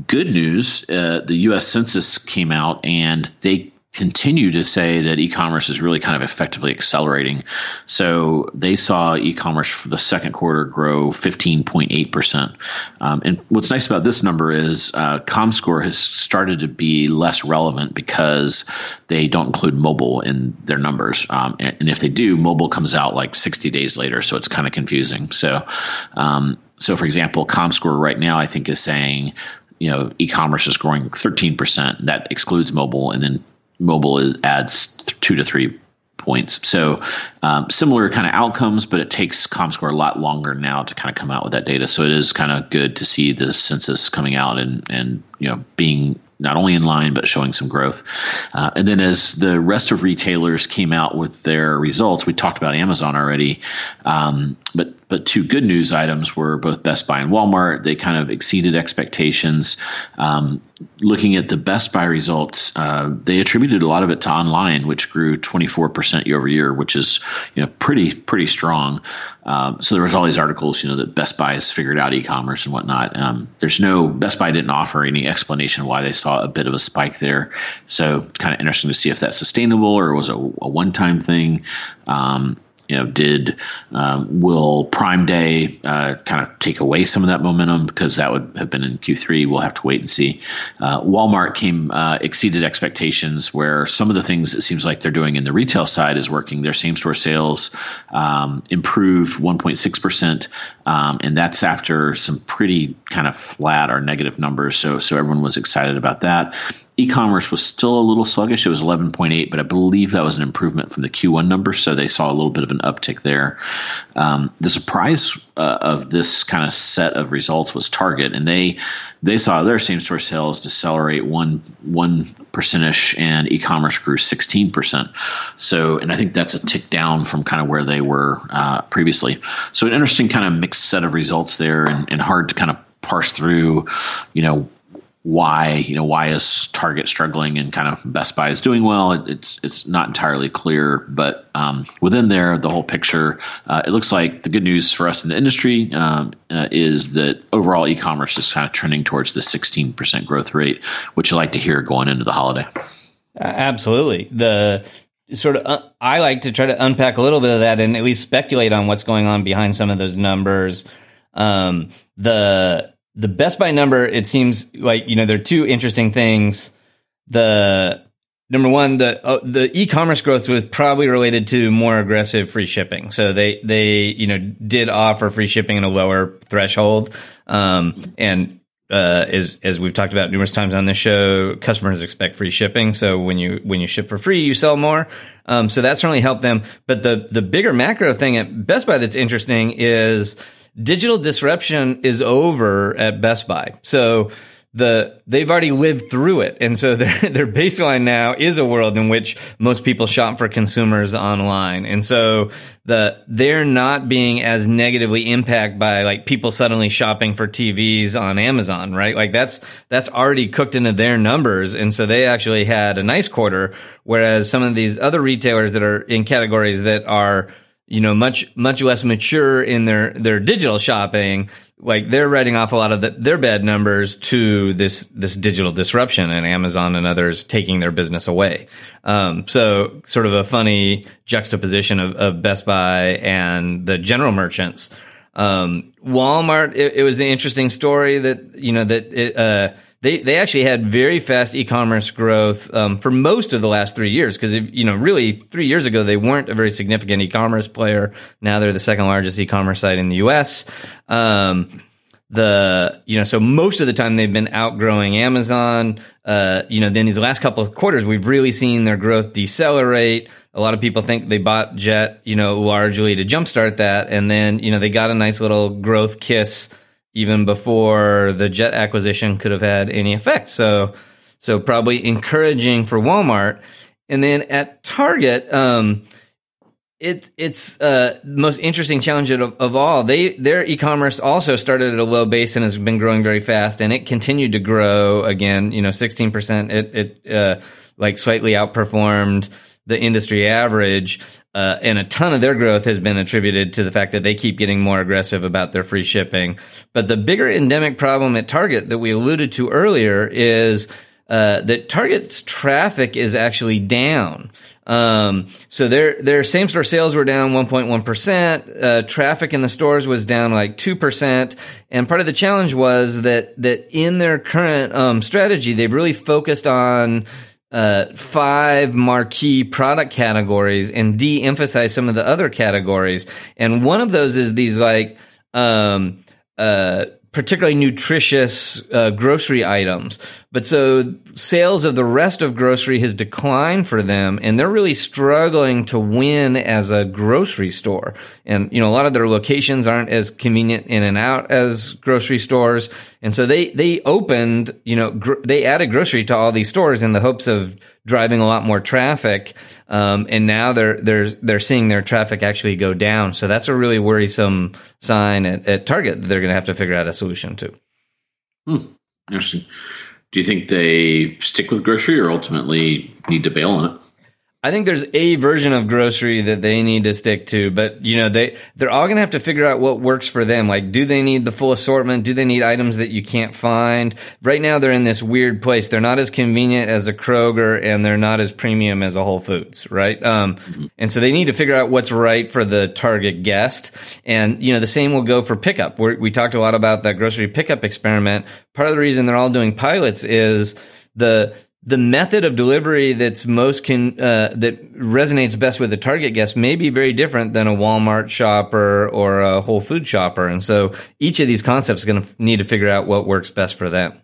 good news: uh, the U.S. Census came out and they continue to say that e-commerce is really kind of effectively accelerating. So they saw e-commerce for the second quarter grow 15.8 percent. Um, and what's nice about this number is uh, ComScore has started to be less relevant because they don't include mobile in their numbers. Um, and, and, if they do, mobile comes out like 60 days later, so it's kind of confusing. So, um, so for example, ComScore right now I think is saying you know e-commerce is growing 13% that excludes mobile and then mobile is, adds two to three points. So um, similar kind of outcomes, but it takes ComScore a lot longer now to kind of come out with that data. So it is kind of good to see the census coming out and and you know being not only in line but showing some growth. Uh, and then as the rest of retailers came out with their results, we talked about Amazon already, um, but but two good news items were both Best Buy and Walmart. They kind of exceeded expectations. Um, looking at the Best Buy results, uh, they attributed a lot of it to online, which grew 24% year over year, which is you know pretty pretty strong. Um, so there was all these articles, you know, that Best Buy has figured out e-commerce and whatnot. Um, there's no Best Buy didn't offer any explanation why they saw a bit of a spike there. So kind of interesting to see if that's sustainable or was a, a one-time thing. Um, you know, did um, will Prime Day uh, kind of take away some of that momentum because that would have been in Q3? We'll have to wait and see. Uh, Walmart came uh, exceeded expectations, where some of the things it seems like they're doing in the retail side is working. Their same store sales um, improved 1.6 percent, um, and that's after some pretty kind of flat or negative numbers. So so everyone was excited about that e-commerce was still a little sluggish. It was 11.8, but I believe that was an improvement from the Q1 number, so they saw a little bit of an uptick there. Um, the surprise uh, of this kind of set of results was Target, and they they saw their same store sales decelerate one one percentage, and e-commerce grew 16 percent. So, and I think that's a tick down from kind of where they were uh, previously. So, an interesting kind of mixed set of results there, and, and hard to kind of parse through, you know, why you know why is Target struggling and kind of Best Buy is doing well. It, it's it's not entirely clear, but um, within there, the whole picture, uh, it looks like the good news for us in the industry um, uh, is that overall e-commerce is kind of trending towards the 16% growth rate, which you like to hear going into the holiday. Absolutely, the sort of uh, I like to try to unpack a little bit of that and at least speculate on what's going on behind some of those numbers. Um, the the Best Buy number, it seems like you know there are two interesting things. The number one, the uh, the e-commerce growth was probably related to more aggressive free shipping. So they they you know did offer free shipping in a lower threshold, um, and uh, as as we've talked about numerous times on this show, customers expect free shipping. So when you when you ship for free, you sell more. Um, so that certainly helped them. But the the bigger macro thing at Best Buy that's interesting is digital disruption is over at Best Buy. So the they've already lived through it, and so their their baseline now is a world in which most people shop for consumers online, and so the they're not being as negatively impacted by like people suddenly shopping for TVs on Amazon, right? Like that's that's already cooked into their numbers, and so they actually had a nice quarter, whereas some of these other retailers that are in categories that are you know much much less mature in their their digital shopping like they're writing off a lot of the, their bad numbers to this this digital disruption and Amazon and others taking their business away. Um, so sort of a funny juxtaposition of, of Best Buy and the general merchants. Um, Walmart, it, it, was an interesting story that you know that it, uh, they they actually had very fast e-commerce growth um, for most of the last three years because you know really three years ago they weren't a very significant e-commerce player. Now they're the second largest e-commerce site in the U.S. Um, the you know so most of the time they've been outgrowing Amazon. Uh, you know then these last couple of quarters we've really seen their growth decelerate. A lot of people think they bought Jet you know largely to jumpstart that, and then you know they got a nice little growth kiss even before the jet acquisition could have had any effect. So, so probably encouraging for Walmart. And then at Target, um, it, it's uh, the most interesting challenge of, of, all. They their e-commerce also started at a low base and has been growing very fast, and it continued to grow again. You know, sixteen percent. It it uh, like slightly outperformed the industry average. Uh, and a ton of their growth has been attributed to the fact that they keep getting more aggressive about their free shipping. But the bigger endemic problem at Target that we alluded to earlier is uh, that Target's traffic is actually down. Um, so their their same store sales were down 1.1 percent. Uh, traffic in the stores was down like two percent. And part of the challenge was that that in their current um, strategy, they've really focused on uh, five marquee product categories and de-emphasize some of the other categories. And one of those is these like um, uh, particularly nutritious uh, grocery items. But so sales of the rest of grocery has declined for them, and they're really struggling to win as a grocery store. And you know, a lot of their locations aren't as convenient in and out as grocery stores, and so they they opened, you know, gr- they added grocery to all these stores in the hopes of driving a lot more traffic. Um, and now they're they're they're seeing their traffic actually go down. So that's a really worrisome sign at, at Target that they're going to have to figure out a solution to. Hmm. Interesting. Do you think they stick with grocery or ultimately need to bail on it? I think there's a version of grocery that they need to stick to, but you know, they, they're all going to have to figure out what works for them. Like, do they need the full assortment? Do they need items that you can't find? Right now, they're in this weird place. They're not as convenient as a Kroger and they're not as premium as a Whole Foods, right? Um, mm-hmm. and so they need to figure out what's right for the target guest. And, you know, the same will go for pickup. We're, we talked a lot about that grocery pickup experiment. Part of the reason they're all doing pilots is the, the method of delivery that's most can uh, that resonates best with the target guest may be very different than a Walmart shopper or a Whole Food shopper, and so each of these concepts is going to need to figure out what works best for them.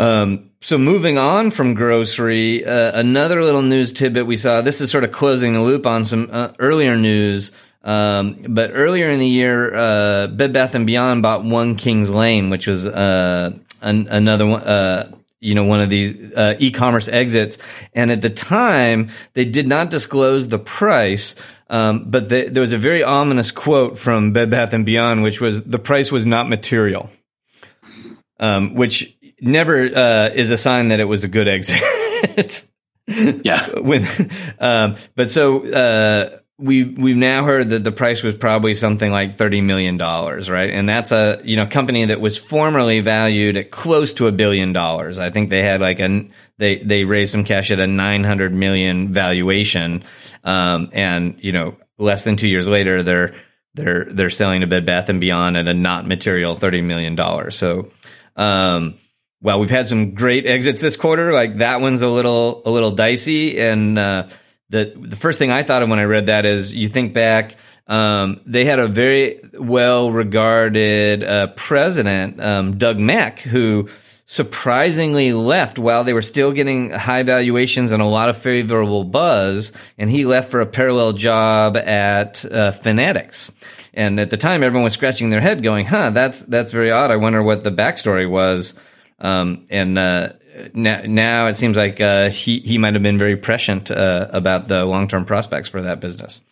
Um, so moving on from grocery, uh, another little news tidbit we saw. This is sort of closing the loop on some uh, earlier news. Um, but earlier in the year, uh, Bed Bath and Beyond bought One Kings Lane, which was uh, an, another one. You know, one of these uh, e-commerce exits, and at the time they did not disclose the price. Um, but the, there was a very ominous quote from Bed Bath and Beyond, which was the price was not material, um, which never uh, is a sign that it was a good exit. yeah. When, um, but so uh, we've we've now heard that the price was probably something like thirty million dollars, right? And that's a you know company that was formerly valued at close to a billion dollars. I think they had like a they they raised some cash at a nine hundred million valuation, um, and you know less than two years later they're they're they're selling to Bed Bath and Beyond at a not material thirty million dollars. So. Um, well, we've had some great exits this quarter. Like that one's a little a little dicey. And uh, the the first thing I thought of when I read that is you think back. Um, they had a very well regarded uh, president, um, Doug Mack, who surprisingly left while they were still getting high valuations and a lot of favorable buzz. And he left for a parallel job at uh, Fanatics. And at the time, everyone was scratching their head, going, "Huh, that's that's very odd. I wonder what the backstory was." Um, and uh, now, now, it seems like uh, he he might have been very prescient uh, about the long term prospects for that business.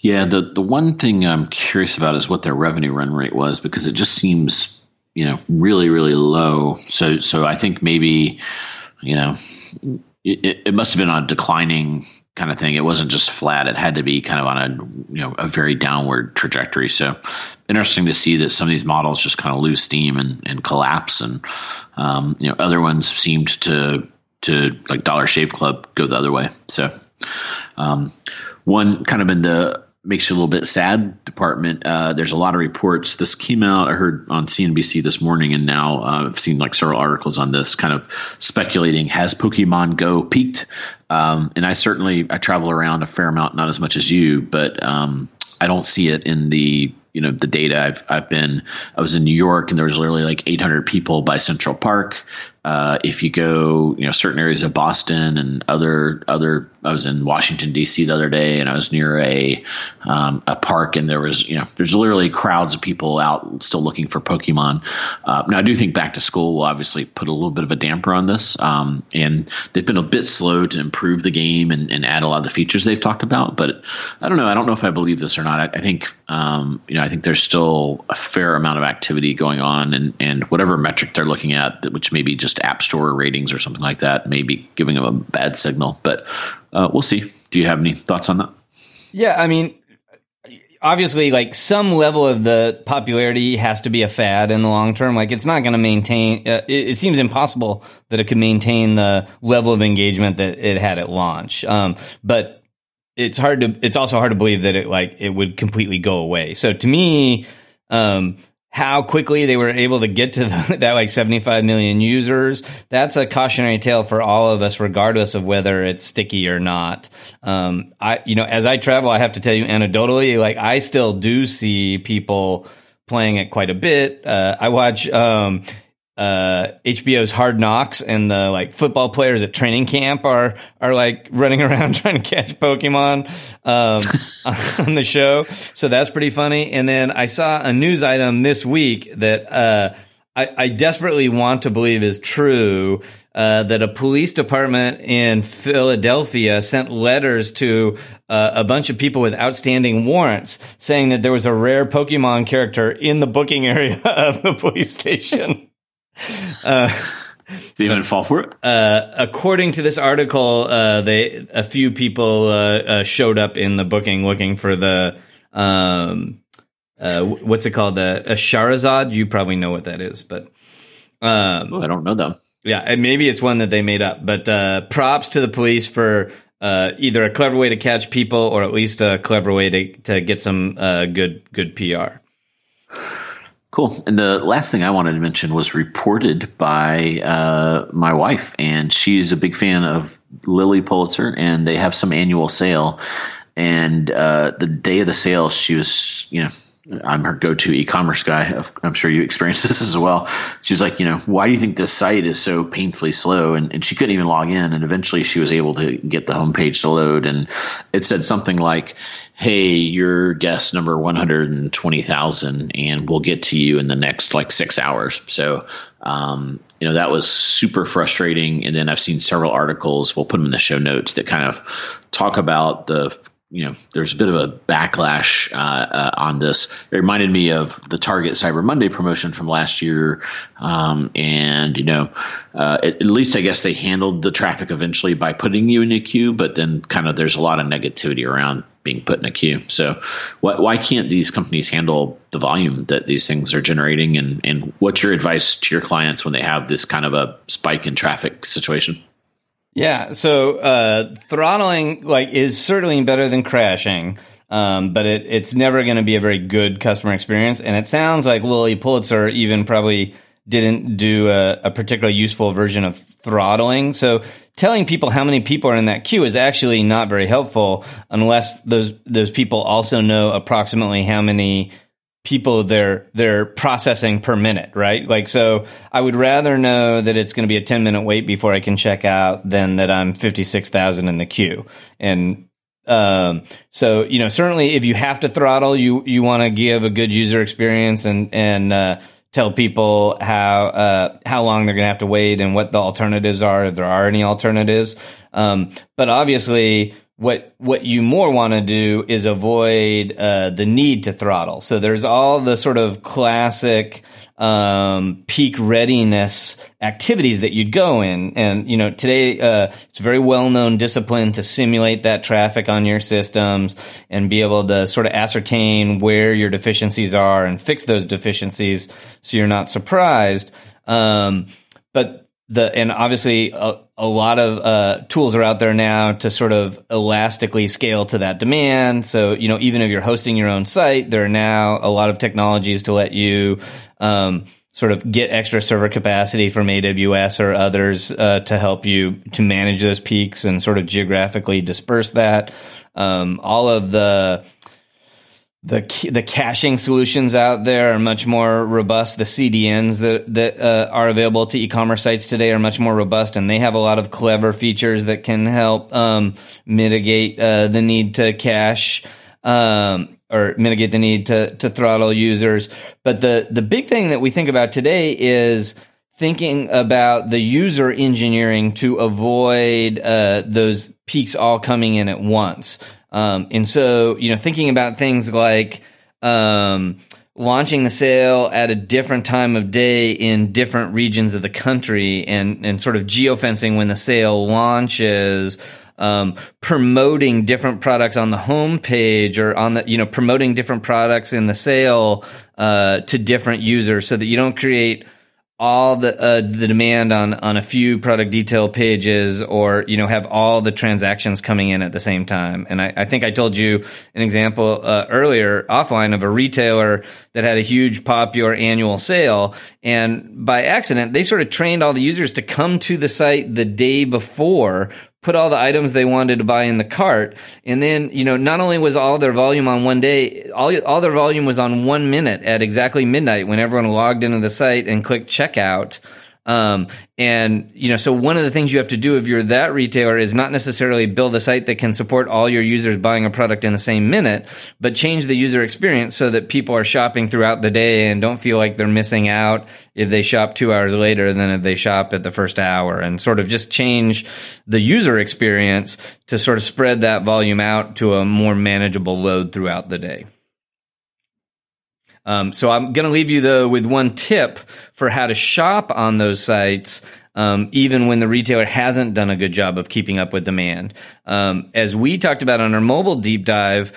Yeah, the the one thing I'm curious about is what their revenue run rate was because it just seems you know really really low. So so I think maybe you know it, it must have been on declining kind of thing. It wasn't just flat; it had to be kind of on a you know a very downward trajectory. So interesting to see that some of these models just kind of lose steam and, and collapse, and um, you know other ones seemed to to like Dollar Shave Club go the other way. So um, one kind of in the makes you a little bit sad department. Uh, there's a lot of reports. This came out, I heard on CNBC this morning, and now uh, I've seen like several articles on this, kind of speculating has Pokemon Go peaked? Um, and I certainly I travel around a fair amount, not as much as you, but um, I don't see it in the you know the data. I've I've been I was in New York and there was literally like 800 people by Central Park. Uh, if you go, you know, certain areas of Boston and other other, I was in Washington D.C. the other day, and I was near a um, a park, and there was, you know, there's literally crowds of people out still looking for Pokemon. Uh, now, I do think back to school will obviously put a little bit of a damper on this, um, and they've been a bit slow to improve the game and, and, add a lot of the features they've talked about. But I don't know. I don't know if I believe this or not. I, I think, um, you know, I think there's still a fair amount of activity going on, and and whatever metric they're looking at, which maybe just just App Store ratings or something like that, maybe giving them a bad signal. But uh, we'll see. Do you have any thoughts on that? Yeah, I mean, obviously, like some level of the popularity has to be a fad in the long term. Like it's not going to maintain. Uh, it, it, seems impossible that it could maintain the level of engagement that it had at launch. Um, but it's hard to. It's also hard to believe that it like it would completely go away. So to me. Um, how quickly they were able to get to the, that like 75 million users. That's a cautionary tale for all of us regardless of whether it's sticky or not. Um, i you know as i travel i have to tell you anecdotally like i still do see people playing it quite a bit. Uh, i watch um, uh, HBO's Hard Knocks and the like football players at training camp are are like running around trying to catch Pokemon um, on the show. So that's pretty funny. And then I saw a news item this week that uh, I, I, desperately want to believe is true. Uh, that a police department in Philadelphia sent letters to uh, a bunch of people with outstanding warrants saying that there was a rare Pokemon character in the booking area of the police station. Uh, Did even fall for it? Uh, according to this article, uh, they a few people uh, uh showed up in the booking looking for the um, uh, what's it called the a Charizard. You probably know what that is, but um, oh, I don't know them. Yeah, and maybe it's one that they made up. But uh, props to the police for either a clever way to catch people or at least a clever way to to get some good good PR. Cool. And the last thing I wanted to mention was reported by uh, my wife, and she's a big fan of Lilly Pulitzer, and they have some annual sale. And uh, the day of the sale, she was, you know, I'm her go-to e-commerce guy. I'm sure you experienced this as well. She's like, you know, why do you think this site is so painfully slow? And, and she couldn't even log in. And eventually, she was able to get the homepage to load, and it said something like, "Hey, your guest number 120,000, and we'll get to you in the next like six hours." So, um, you know, that was super frustrating. And then I've seen several articles. We'll put them in the show notes that kind of talk about the you know, there's a bit of a backlash uh, uh, on this. It reminded me of the Target Cyber Monday promotion from last year, um, and you know, uh, at, at, least I guess they handled the traffic eventually by putting you in a queue, but then kind of there's a lot of negativity around being put in a queue. So, wh- why can't these companies handle the volume that these things are generating? And and what's your advice to your clients when they have this kind of a spike in traffic situation? Yeah. So uh, throttling like is certainly better than crashing. Um, but it, it's never going to be a very good customer experience. And it sounds like Lilly Pulitzer even probably didn't do a, a particularly useful version of throttling. So telling people how many people are in that queue is actually not very helpful unless those those people also know approximately how many people they're they're processing per minute, right? Like so I would rather know that it's going to be a 10 minute wait before I can check out than that I'm 56,000 in the queue. And um, so you know certainly if you have to throttle you you want to give a good user experience and and uh, tell people how uh, how long they're going to have to wait and what the alternatives are if there are any alternatives. Um, but obviously what what you more want to do is avoid uh, the need to throttle. So there's all the sort of classic um, peak readiness activities that you'd go in, and you know today uh, it's a very well known discipline to simulate that traffic on your systems and be able to sort of ascertain where your deficiencies are and fix those deficiencies so you're not surprised. Um, but the and obviously a, a lot of uh, tools are out there now to sort of elastically scale to that demand. So you know, even if you're hosting your own site, there are now a lot of technologies to let you um, sort of get extra server capacity from AWS or others uh, to help you to manage those peaks and sort of geographically disperse that. Um, all of the the the caching solutions out there are much more robust. The CDNs that that uh, are available to e-commerce sites today are much more robust, and they have a lot of clever features that can help um, mitigate uh, the need to cache. Um, or mitigate the need to, to throttle users. But the, the big thing that we think about today is thinking about the user engineering to avoid uh, those peaks all coming in at once. Um, and so, you know, thinking about things like um, launching the sale at a different time of day in different regions of the country and, and sort of geofencing when the sale launches. Um, promoting different products on the homepage or on the, you know, promoting different products in the sale uh, to different users so that you don't create all the uh, the demand on on a few product detail pages or you know have all the transactions coming in at the same time. And i, I think i told you an example uh, earlier offline of a retailer that had a huge popular annual sale. And by accident they sort of trained all the users to come to the site the day before put all the items they wanted to buy in the cart. And then, you know, not only was all their volume on one day, all, all their volume was on one minute at exactly midnight when everyone logged into the site and clicked checkout. Um, and you know, so one of the things you have to do if you're that retailer is not necessarily build a site that can support all your users buying a product in the same minute, but change the user experience so that people are shopping throughout the day and don't feel like they're missing out if they shop two hours later than if they shop at the first hour and sort of just change the user experience to sort of spread that volume out to a more manageable load throughout the day. Um, so I'm going to leave you though with one tip for how to shop on those sites. Um, even when the retailer hasn't done a good job of keeping up with demand. Um, as we talked about on our mobile deep dive,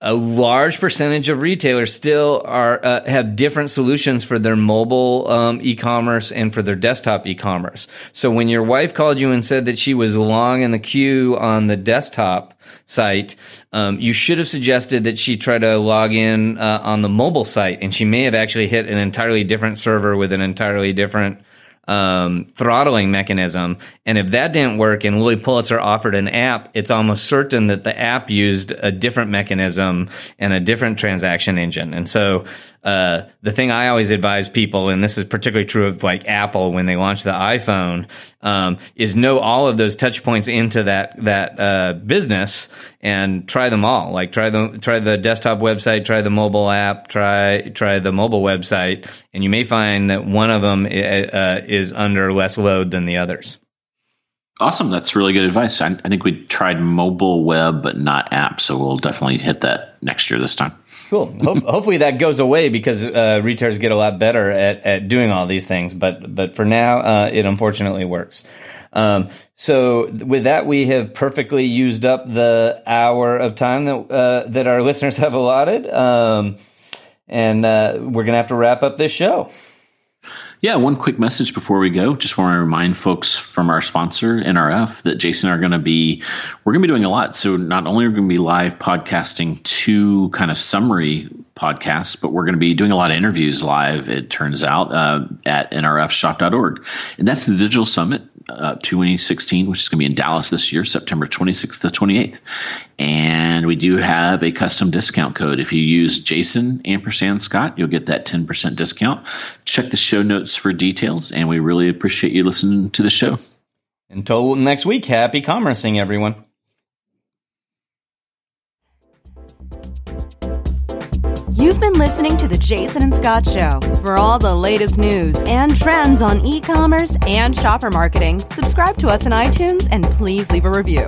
a large percentage of retailers still are uh, have different solutions for their mobile um, e-commerce and for their desktop e-commerce. So when your wife called you and said that she was long in the queue on the desktop site, um, you should have suggested that she try to log in uh, on the mobile site, and she may have actually hit an entirely different server with an entirely different um, throttling mechanism. And if that didn't work and Lilly Pulitzer offered an app, it's almost certain that the app used a different mechanism and a different transaction engine. And so, uh, the thing I always advise people, and this is particularly true of like Apple when they launch the iPhone, um, is know all of those touch points into that that uh, business and try them all. Like try the try the desktop website, try the mobile app, try try the mobile website, and you may find that one of them uh, is under less load than the others. Awesome. That's really good advice. I, I think we tried mobile web, but not app. So we'll definitely hit that next year this time. Cool. Hope, hopefully that goes away because uh, retailers get a lot better at, at doing all these things. But but for now, uh, it unfortunately works. Um, so with that, we have perfectly used up the hour of time that uh, that our listeners have allotted, um, and uh, we're gonna have to wrap up this show. Yeah, one quick message before we go. Just want to remind folks from our sponsor, NRF, that Jason are going to be, we're going to be doing a lot. So not only are we going to be live podcasting two kind of summary podcasts, but we're going to be doing a lot of interviews live, it turns out, uh, at nrfshop.org. And that's the Digital Summit uh, 2016, which is going to be in Dallas this year, September 26th to 28th. And we do have a custom discount code. If you use Jason ampersand Scot, you'll get that 10% discount. Check the show notes for details, and we really appreciate you listening to the show. Until next week, happy commercing, everyone. You've been listening to The Jason and Scot Show. For all the latest news and trends on e commerce and shopper marketing, subscribe to us on iTunes and please leave a review.